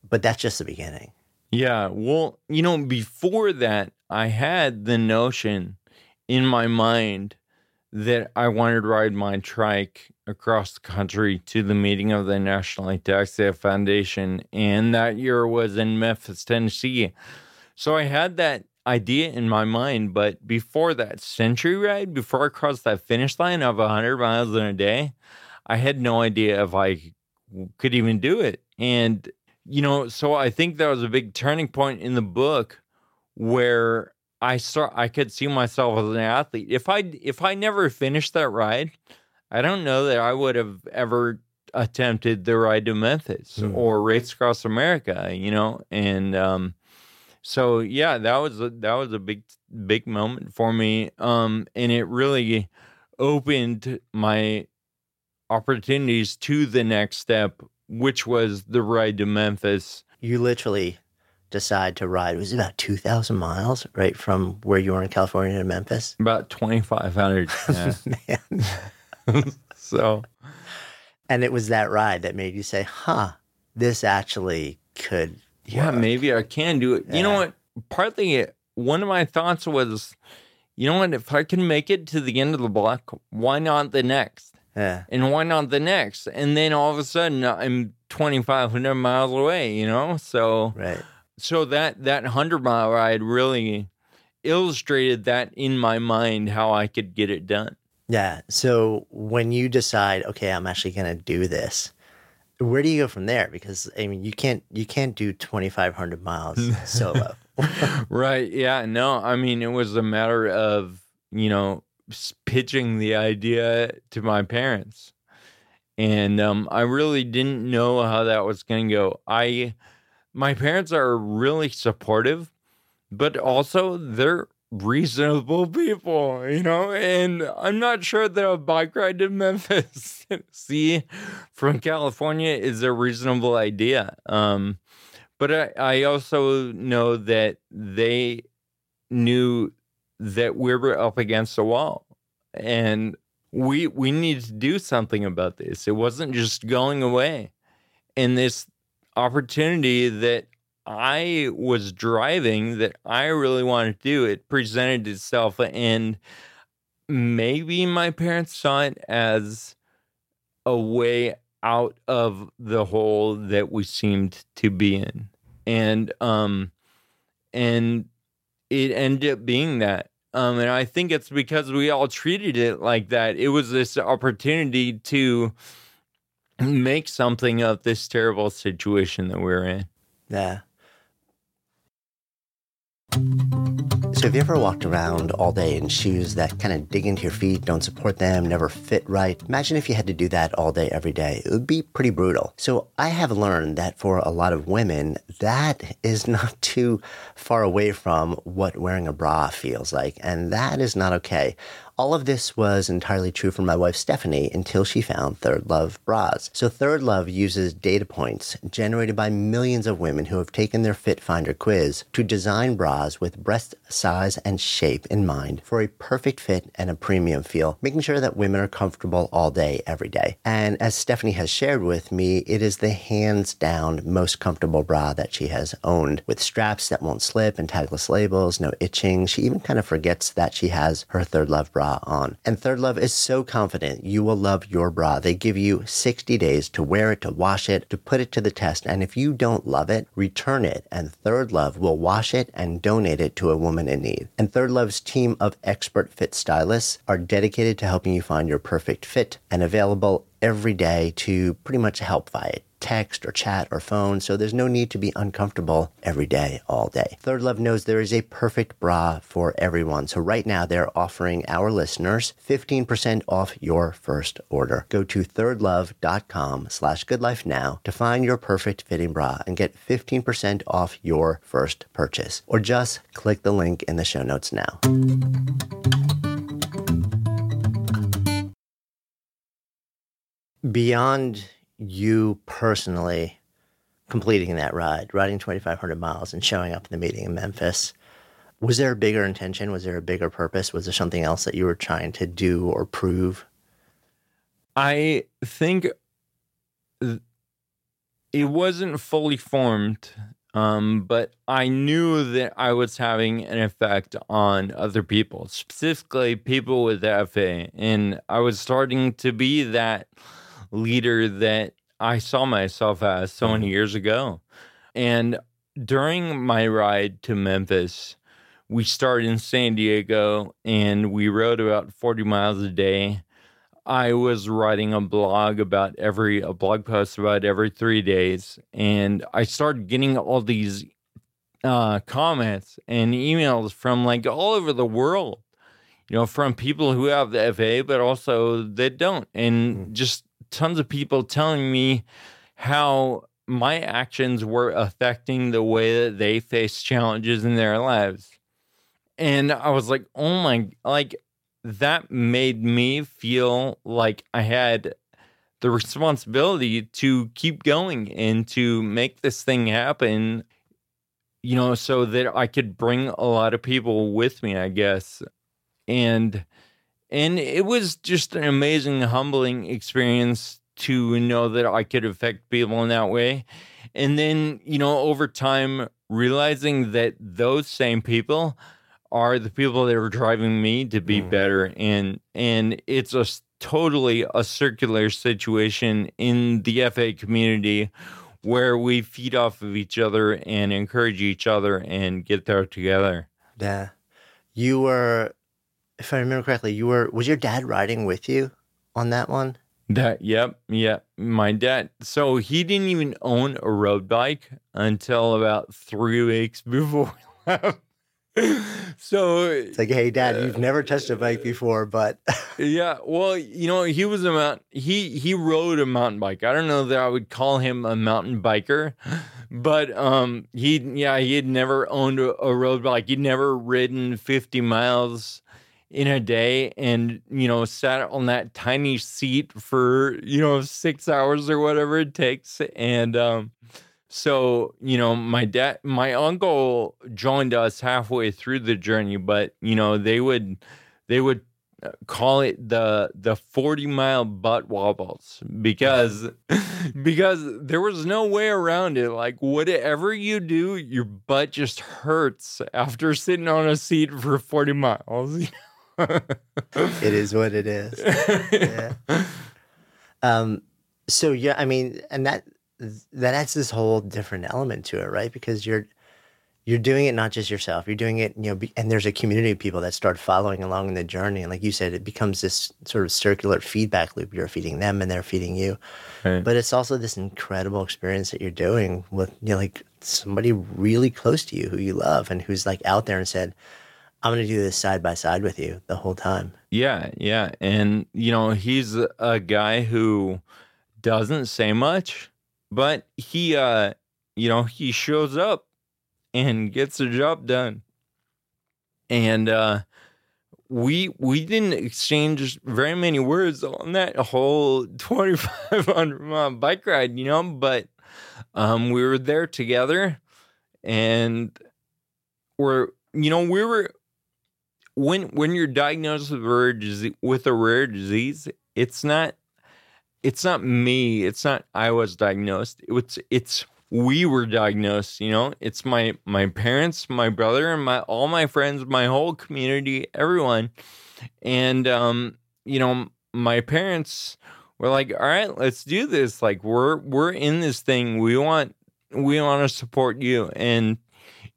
but that's just the beginning. Yeah. Well, you know, before that, I had the notion in my mind that I wanted to ride my trike across the country to the meeting of the National Ataxia Foundation. And that year was in Memphis, Tennessee. So I had that idea in my mind. But before that century ride, before I crossed that finish line of 100 miles in a day, I had no idea if I could even do it. And you know, so I think that was a big turning point in the book where I start I could see myself as an athlete. If I if I never finished that ride, I don't know that I would have ever attempted the ride to Memphis Hmm. or race across America, you know? And um so yeah, that was a, that was a big big moment for me. Um and it really opened my opportunities to the next step, which was the ride to Memphis. You literally decide to ride. Was It about two thousand miles, right, from where you were in California to Memphis. About 2,500. Yeah. Man, so, and it was that ride that made you say, "Huh, this actually could. Yeah, maybe I can do it. You know what? Partly, one of my thoughts was, you know what? If I can make it to the end of the block, why not the next? Yeah. And why not the next? And then all of a sudden, I'm 2,500 miles away. You know, so Right. So that that hundred mile ride really illustrated that in my mind how I could get it done. Yeah. So when you decide, okay, I'm actually going to do this, where do you go from there? Because I mean, you can't you can't do 2,500 miles solo. right. Yeah. No, I mean, it was a matter of, you know, pitching the idea to my parents. And um, I really didn't know how that was going to go. I, my parents are really supportive, but also they're reasonable people, you know, and I'm not sure that a bike ride to Memphis, see, from California is a reasonable idea. Um, but I, I also know that they knew that we were up against a wall and we we need to do something about this. It wasn't just going away. And this opportunity that I was driving that I really wanted to do, it presented itself and maybe my parents saw it as a way out of the hole that we seemed to be in. And um and it ended up being that. Um and I think it's because we all treated it like that. It was this opportunity to make something of this terrible situation that we're in. Yeah. So have you ever walked around all day in shoes that kind of dig into your feet, don't support them, never fit right? Imagine if you had to do that all day, every day. It would be pretty brutal. So I have learned that for a lot of women, that is not too far away from what wearing a bra feels like. And that is not okay. All of this was entirely true for my wife Stephanie until she found ThirdLove bras. So ThirdLove uses data points generated by millions of women who have taken their Fit Finder quiz to design bras with breast size and shape in mind for a perfect fit and a premium feel, making sure that women are comfortable all day, every day. And as Stephanie has shared with me, it is the hands down most comfortable bra that she has owned with straps that won't slip and tagless labels, no itching. She even kind of forgets that she has her ThirdLove bra on. And ThirdLove is so confident you will love your bra. They give you 60 days to wear it, to wash it, to put it to the test. And if you don't love it, return it. And ThirdLove will wash it and donate it to a woman in need. And ThirdLove's team of expert fit stylists are dedicated to helping you find your perfect fit and available every day to pretty much help via text or chat or phone, so there's no need to be uncomfortable every day, all day. ThirdLove knows there is a perfect bra for everyone. So right now they're offering our listeners 15% off your first order. Go to thirdlove.com slash goodlife now to find your perfect fitting bra and get 15% off your first purchase. Or just click the link in the show notes now. Beyond you personally completing that ride, riding 2,500 miles and showing up in the meeting in Memphis, was there a bigger intention? Was there a bigger purpose? Was there something else that you were trying to do or prove? I think it wasn't fully formed, um, but I knew that I was having an effect on other people, specifically people with FA. And I was starting to be that leader that I saw myself as so many years ago. And during my ride to Memphis, we started in San Diego and we rode about 40 miles a day. I was writing a blog about every a blog post about every three days, and I started getting all these uh, comments and emails from like all over the world. You know, from people who have the FA, but also that don't, and just tons of people telling me how my actions were affecting the way that they face challenges in their lives. And I was like, oh my, like that made me feel like I had the responsibility to keep going and to make this thing happen, you know, so that I could bring a lot of people with me, I guess. And and it was just an amazing humbling experience to know that I could affect people in that way. And then, you know, over time, realizing that those same people are the people that are driving me to be Mm. better. And and it's a totally a circular situation in the FA community where we feed off of each other and encourage each other and get there together. Yeah. You were, if I remember correctly, you were, was your dad riding with you on that one? That yep, yep. My dad so he didn't even own a road bike until about three weeks before we left. so It's like, hey, dad, you've never touched a bike before, but yeah, well, you know, he was a mount he he rode a mountain bike. I don't know that I would call him a mountain biker, but um he yeah, he had never owned a, a road bike. He'd never ridden 50 miles in a day and you know sat on that tiny seat for you know 6 hours or whatever it takes. And um so you know my dad my uncle joined us halfway through the journey but you know they would they would uh, call it the the 40 mile butt wobbles because because there was no way around it. Like whatever you do your butt just hurts after sitting on a seat for 40 miles it is what it is. Yeah. Um, so yeah, I mean, and that that adds this whole different element to it, right? Because you're you're doing it not just yourself. You're doing it, you know, be, and there's a community of people that start following along in the journey. And like you said, it becomes this sort of circular feedback loop. You're feeding them, and they're feeding you. Right. But it's also this incredible experience that you're doing with, you know, like somebody really close to you who you love and who's like out there and said, "I'm going to do this side by side with you the whole time." Yeah, yeah. And, you know, he's a- guy who doesn't say much, but he, uh, you know, he shows up and gets the job done. And, uh, we we didn't exchange very many words on that whole 2500 mile bike ride you know but um we were there together and we're you know we were when when you're diagnosed with rare disease, with a rare disease, it's not it's not me. It's not I was diagnosed. It's it's we were diagnosed. You know, it's my my parents, my brother, and my all my friends, my whole community, everyone, and um, you know, my parents were like, "All right, let's do this. Like, we're we're in this thing. We want we want to support you." And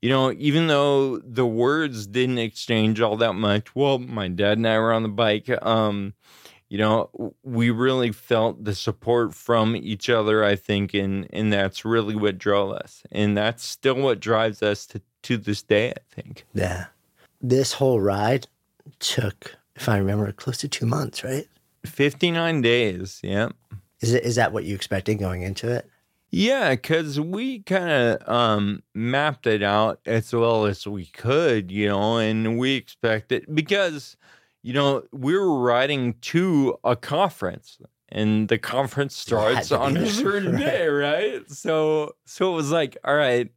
you know, even though the words didn't exchange all that much, well, my dad and I were on the bike. Um, you know, we really felt the support from each other, I think, and and that's really what drove us. And that's still what drives us to, to this day, I think. Yeah. This whole ride took, if I remember, close to two months, right? 59 days, yeah. Is it is that what you expected going into it? Yeah, because we kind of um, mapped it out as well as we could, you know, and we expected because, you know, we were riding to a conference and the conference starts on a certain day, right? So, so it was like, all right,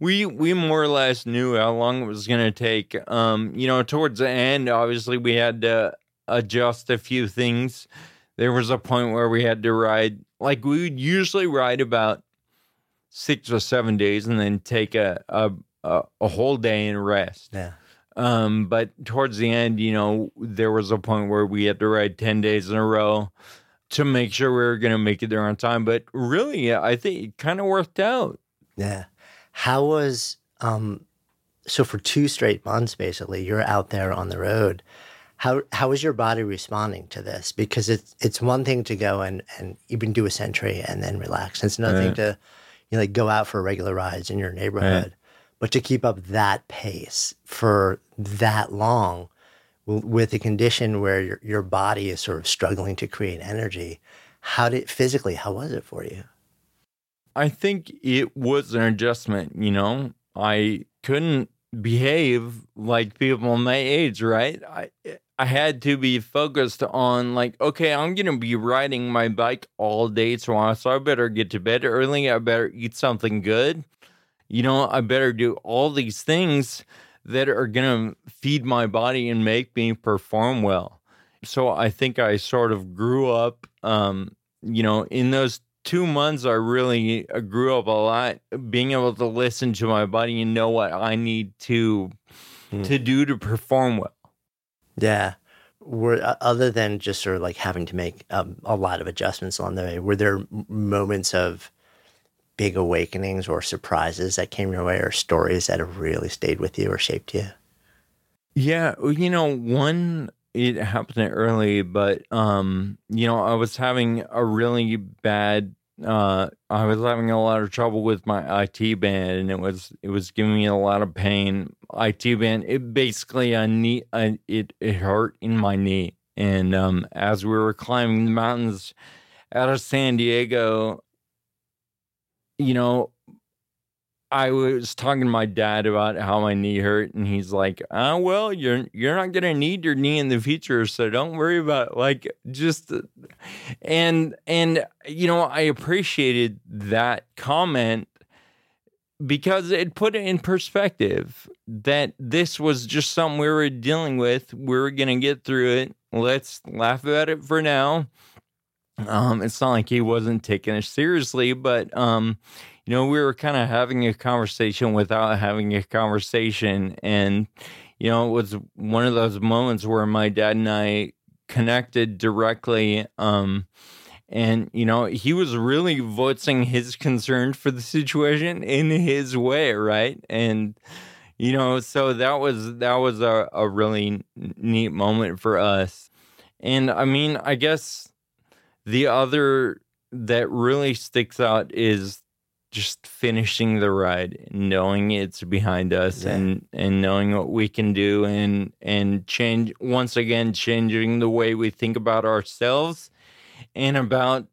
we we more or less knew how long it was going to take. Um, you know, towards the end, obviously, we had to adjust a few things. There was a point where we had to ride, like we would usually ride about six or seven days and then take a a, a, a whole day and rest. Yeah. Um, but towards the end, you know, there was a point where we had to ride 10 days in a row to make sure we were going to make it there on time. But really, I think it kind of worked out. Yeah. How was um so for two straight months basically, you're out there on the road. How how is your body responding to this? Because it's it's one thing to go and, and even do a century and then relax. It's another thing to you know, like go out for regular rides in your neighborhood. But to keep up that pace for that long with a condition where your, your body is sort of struggling to create energy, how did physically, how was it for you? I think it was an adjustment, you know. I couldn't behave like people my age, right? I I had to be focused on like, okay, I'm gonna be riding my bike all day tomorrow, so I better get to bed early. I better eat something good. You know, I better do all these things that are gonna feed my body and make me perform well. So I think I sort of grew up um you know, in those two months, I really uh, grew up a lot, being able to listen to my body and know what I need to Hmm. to do to perform well. Yeah. Were uh, other than just sort of like having to make um, a lot of adjustments on the way, were there moments of big awakenings or surprises that came your way, or stories that have really stayed with you or shaped you? Yeah, you know, one it happened early, but um, you know, I was having a really bad uh I was having a lot of trouble with my IT band and it was it was giving me a lot of pain. IT band, it basically a knee it it hurt in my knee. And um as we were climbing the mountains out of San Diego, you know, I was talking to my dad about how my knee hurt, and he's like, "Ah, well, you're you're not gonna need your knee in the future, so don't worry about it. like just." And and you know, I appreciated that comment because it put it in perspective that this was just something we were dealing with. We were gonna get through it. Let's laugh about it for now. Um, it's not like he wasn't taking it seriously, but um, you know, we were kind of having a conversation without having a conversation. And, you know, it was one of those moments where my dad and I connected directly. Um, and, you know, he was really voicing his concern for the situation in his way, right? And, you know, so that was that was a, a really neat moment for us. And I mean, I guess the other that really sticks out is just finishing the ride, knowing it's behind us, Yeah. and and knowing what we can do, and and change once again changing the way we think about ourselves and about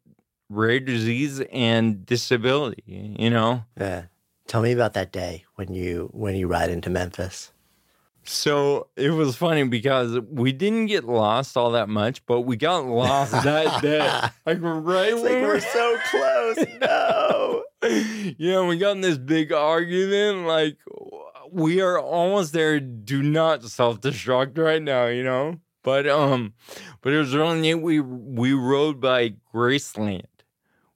rare disease and disability. You know, Yeah. Tell me about that day when you when you ride into Memphis. so it was funny because we didn't get lost all that much, but we got lost that day. Like right It's like we're so close. No. Yeah, we got in this big argument. Like, we are almost there. Do not self destruct right now, you know. But um, but it was really neat. We we rode by Graceland.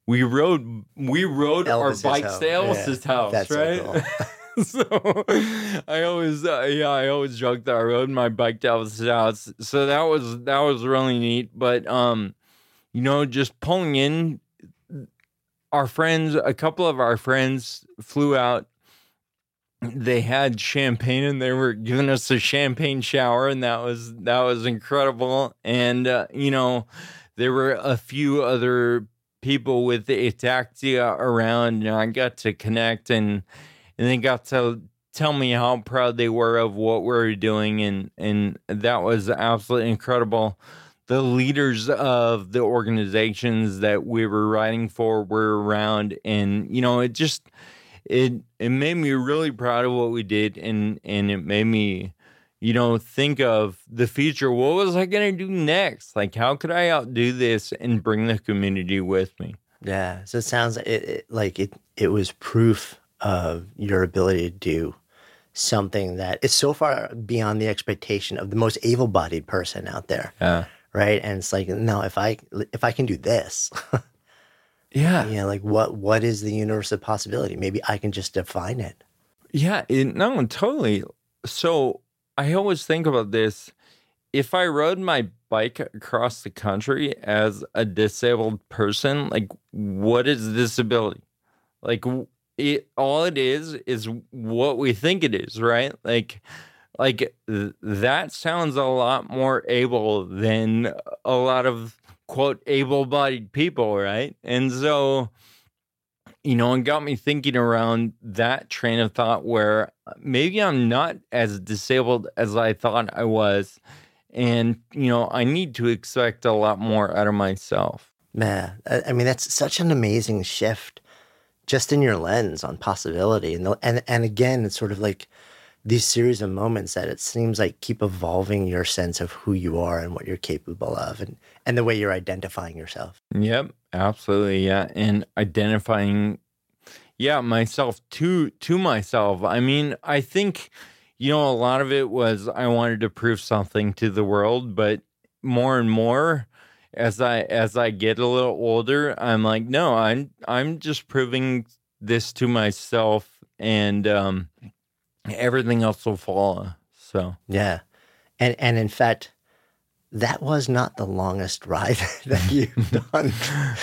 We rode we rode Elvis's our bikes house. to Elvis's Yeah, house, that's so right? So, I always uh, yeah I always joke that I rode my bike to Elvis's house. So that was that was really neat. But um, you know, just pulling in our friends, a couple of our friends flew out. They had champagne and they were giving us a champagne shower, and that was that was incredible. And uh, you know, there were a few other people with ataxia around, and I got to connect and and they got to tell me how proud they were of what we were doing, and and that was absolutely incredible the leaders of the organizations that we were writing for were around and you know it just it it made me really proud of what we did and and it made me you know think of the future. What was i going to do next? Like how could i outdo this and bring the community with me? Yeah. So it sounds it, it, like it it was proof of your ability to do something that is so far beyond the expectation of the most able-bodied person out there, yeah right? And it's like, no, if I if I can do this, yeah you know, like what what is the universe of possibility? Maybe I can just define it. Yeah, it, no, totally. So I always think about this. If I rode my bike across the country as a disabled person, like what is disability? Like it, all it is is what we think it is, right? Like, like th- that sounds a lot more able than a lot of quote able-bodied people, right? And so you know, and got me thinking around that train of thought where uh, maybe I'm not as disabled as I thought I was. And, you know, I need to expect a lot more out of myself. Man, I, I mean that's such an amazing shift just in your lens on possibility. And the, and and again, it's sort of like these series of moments that it seems like keep evolving your sense of who you are and what you're capable of and and the way you're identifying yourself. Yep, absolutely. Yeah. And identifying yeah, myself to to myself. I mean, I think you know a lot of it was I wanted to prove something to the world, but more and more as I as I get a little older, I'm like, no, I'm I'm just proving this to myself, and um, everything else will follow. So Yeah. And and in fact, that was not the longest ride that you've done.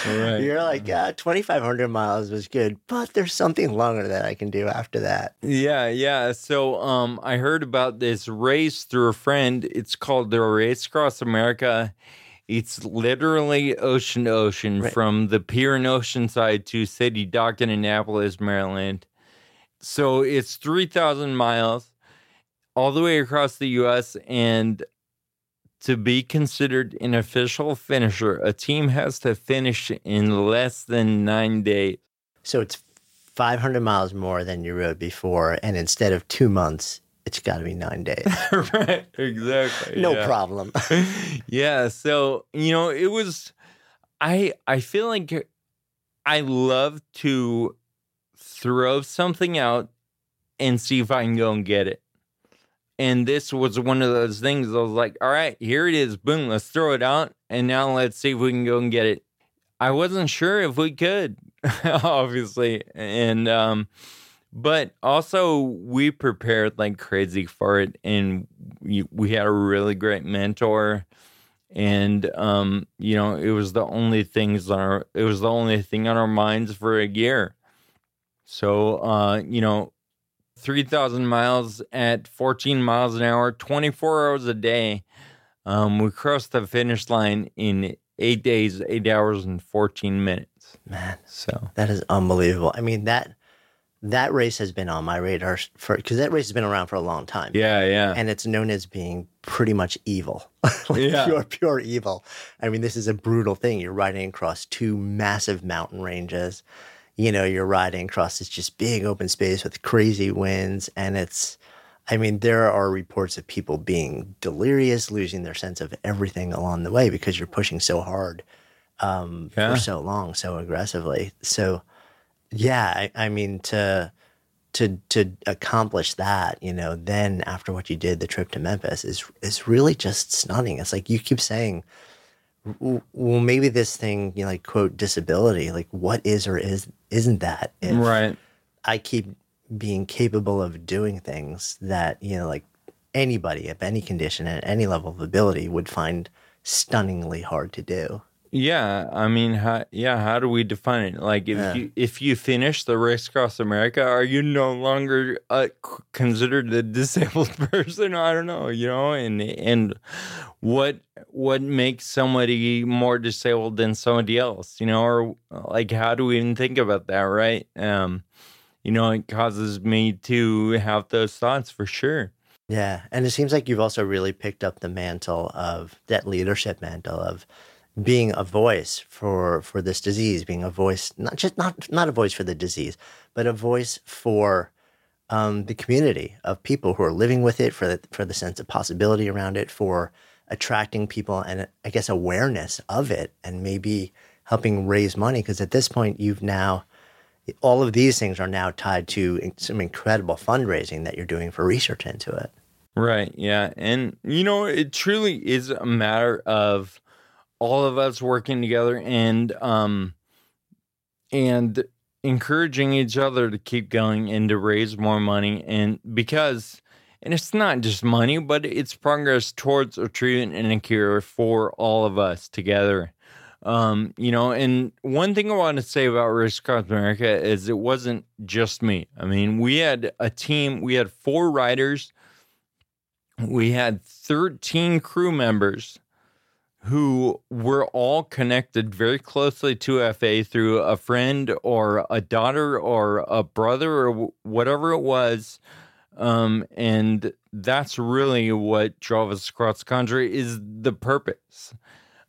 Right. You're like, yeah, 2,500 miles was good, but there's something longer that I can do after that. Yeah, yeah. So um I heard about this race through a friend. It's called the Race Across America. It's literally ocean to ocean Right. from the pier in Oceanside to City Dock in Annapolis, Maryland. So it's 3,000 miles all the way across the US and to be considered an official finisher, a team has to finish in less than 9 days. So it's 500 miles more than you rode before. And instead of two months, it's got to be nine days. right, exactly. No yeah. problem. yeah so you know it was i i feel like i love to throw something out and see if i can go and get it. And this was one of those things i was like all right here it is boom let's throw it out and now let's see if we can go and get it. I wasn't sure if we could obviously and um but also we prepared like crazy for it and we, we had a really great mentor and um you know it was the only things on our it was the only thing on our minds for a year so uh you know 3000 miles at 14 miles an hour 24 hours a day um we crossed the finish line in 8 days 8 hours and 14 minutes Man, so that is unbelievable. I mean, that that race has been on my radar for because that race has been around for a long time. yeah yeah and it's known as being pretty much evil, like Yeah. pure, pure evil. I mean, this is a brutal thing. You're riding across two massive mountain ranges. You know, you're riding across this just big open space with crazy winds, and it's. I mean, there are reports of people being delirious, losing their sense of everything along the way because you're pushing so hard um, Yeah. for so long, so aggressively. So, yeah, I, I mean to to to accomplish that, you know, then after what you did, the trip to Memphis is is really just stunning. It's like you keep saying, well, maybe this thing, you know, like quote disability, like what is or is isn't that? Right I keep being capable of doing things that you know, like anybody of any condition at any level of ability would find stunningly hard to do. Yeah, I mean, how, yeah, how do we define it? Like, if Yeah. you if you finish the race across America, are you no longer uh, considered a disabled person? I don't know, you know, and and what what makes somebody more disabled than somebody else, you know, or like how do we even think about that, right? Um, you know, it causes me to have those thoughts for sure. Yeah, and it seems like you've also really picked up the mantle of that leadership mantle of being a voice for for this disease, being a voice not just not not a voice for the disease, but a voice for um, the community of people who are living with it, for the for the sense of possibility around it, for attracting people and I guess awareness of it, and maybe helping raise money because at this point you've now all of these things are now tied to some incredible fundraising that you're doing for research into it. Right. Yeah. And, you know, it truly is a matter of all of us working together and, um, and encouraging each other to keep going and to raise more money. And because, and it's not just money, but it's progress towards a treatment and a cure for all of us together. Um, you know, and one thing I want to say about Race Across America is it wasn't just me. I mean, we had a team, we had four riders we had 13 crew members who were all connected very closely to FA through a friend or a daughter or a brother or whatever it was. Um, and that's really what drove us across the country is the purpose.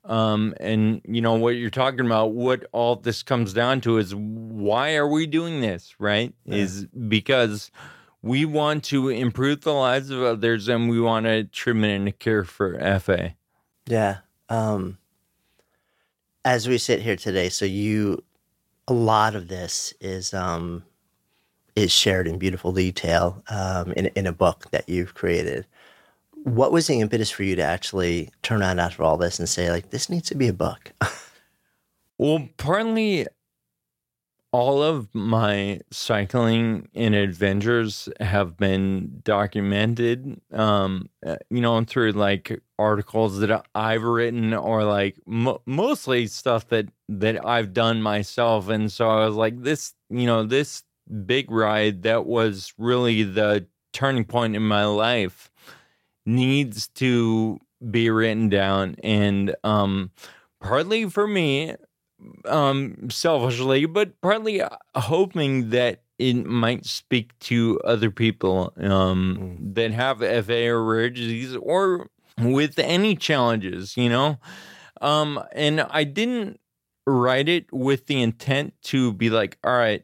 Um, and you know what you're talking about, what all this comes down to is why are we doing this, right? Yeah. Is because we want to improve the lives of others and we want a treatment and a cure for FA. Yeah. Um, as we sit here today, so you, a lot of this is um, is shared in beautiful detail um, in in a book that you've created. what was the impetus for you to actually turn around after all this and say like this needs to be a book? well, partly all of my cycling and adventures have been documented um uh, you know through like articles that i've written or like mo- mostly stuff that that i've done myself. And so i was like this you know this big ride that was really the turning point in my life needs to be written down. And um partly for me um selfishly but partly uh, hoping that it might speak to other people um mm. that have FA or rare disease or with any challenges, you know. Um and I didn't write it with the intent to be like, all right,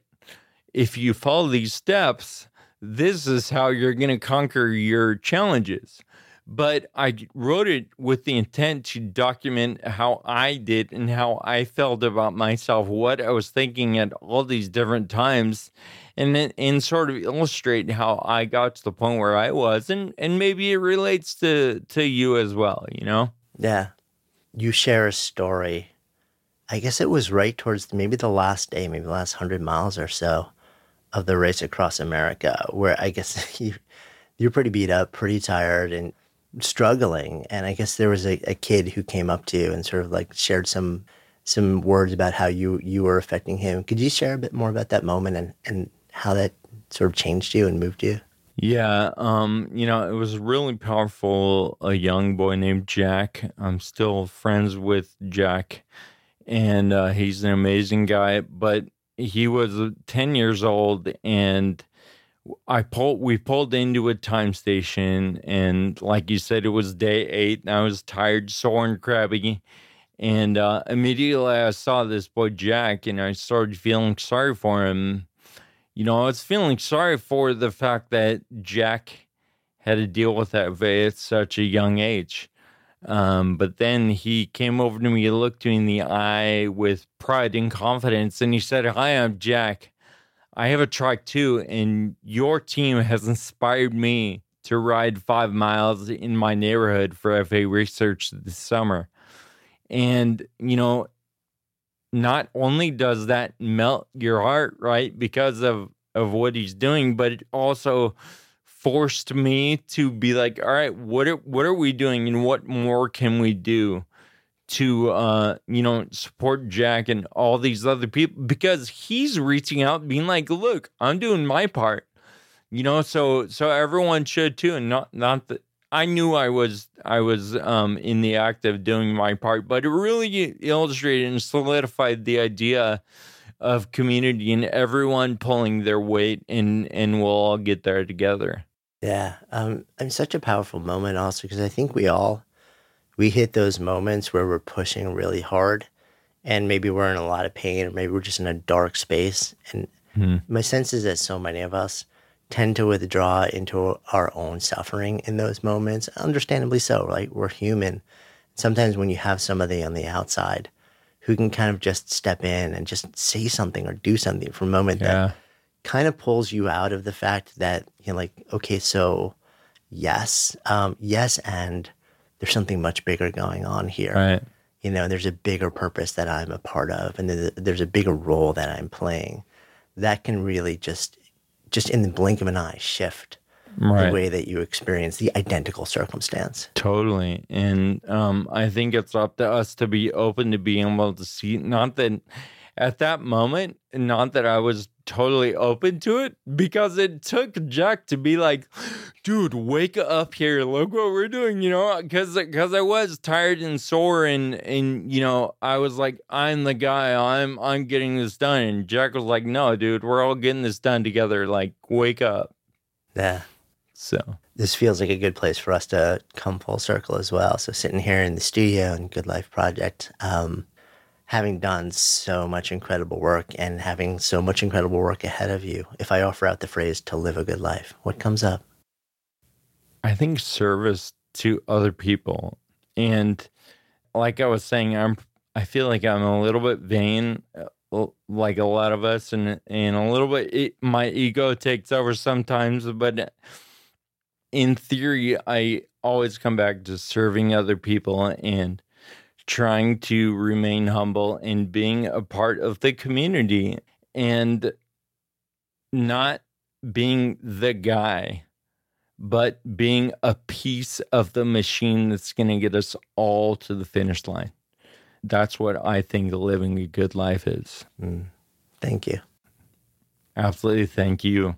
if you follow these steps, this is how you're going to conquer your challenges but I wrote it with the intent to document how I did and how I felt about myself, what I was thinking at all these different times, and and sort of illustrate how I got to the point where I was, and and maybe it relates to to you as well, you know? Yeah, you share a story. I guess it was right towards maybe the last day, maybe the last hundred miles or so of the race across America, where I guess you you're pretty beat up, pretty tired, and struggling. And I guess there was a, a kid who came up to you and sort of like shared some some words about how you you were affecting him. Could you share a bit more about that moment and, and how that sort of changed you and moved you? Yeah, um, you know, it was really powerful. A young boy named Jack. I'm still friends with Jack, and uh, he's an amazing guy. But he was 10 years old, and I pulled we pulled into a time station and like you said it was day 8 and I was tired sore and crabby. And uh, immediately I saw this boy Jack and I started feeling sorry for him. You know I was feeling sorry for the fact that Jack had to deal with that at such a young age. Um, but then he came over to me looked me in the eye with pride and confidence and he said hi I'm Jack I have a trike too, and your team has inspired me to ride five miles in my neighborhood for FA research this summer. And, you know, not only does that melt your heart, right, because of, of what he's doing, but it also forced me to be like, all right, what are, what are we doing and what more can we do? To uh you know support Jack and all these other people because he's reaching out being like look I'm doing my part you know so so everyone should too and not not that I knew I was I was um in the act of doing my part but it really illustrated and solidified the idea of community and everyone pulling their weight and and we'll all get there together. Yeah um and such a powerful moment also because I think we all we hit those moments where we're pushing really hard and maybe we're in a lot of pain or maybe we're just in a dark space and mm-hmm. my sense is that so many of us tend to withdraw into our own suffering in those moments understandably so right we're human sometimes when you have somebody on the outside who can kind of just step in and just say something or do something for a moment yeah. that kind of pulls you out of the fact that you know like okay so yes um yes and there's something much bigger going on here. Right. You know, there's a bigger purpose that I'm a part of, and there's a bigger role that I'm playing. That can really just, just in the blink of an eye, shift right. the way that you experience the identical circumstance. Totally, and um, I think it's up to us to be open to being able to see. Not that at that moment, not that I was totally open to it because it took Jack to be like, dude, wake up here. Look what we're doing, you know, because because I was tired and sore and and you know I was like, I'm the guy. I'm I'm getting this done. And Jack was like, no, dude, we're all getting this done together. Like, wake up. Yeah. So this feels like a good place for us to come full circle as well. So sitting here in the studio and Good Life Project. Um, having done so much incredible work and having so much incredible work ahead of you, if I offer out the phrase to live a good life, what comes up? I think service to other people. And like I was saying, I'm I feel like I'm a little bit vain uh, like a lot of us and and a little bit it, my ego takes over sometimes but in theory I always come back to serving other people and trying to remain humble and being a part of the community and not being the guy, but being a piece of the machine that's going to get us all to the finish line. That's what I think living a good life is. Mm. Thank you. Absolutely. Thank you.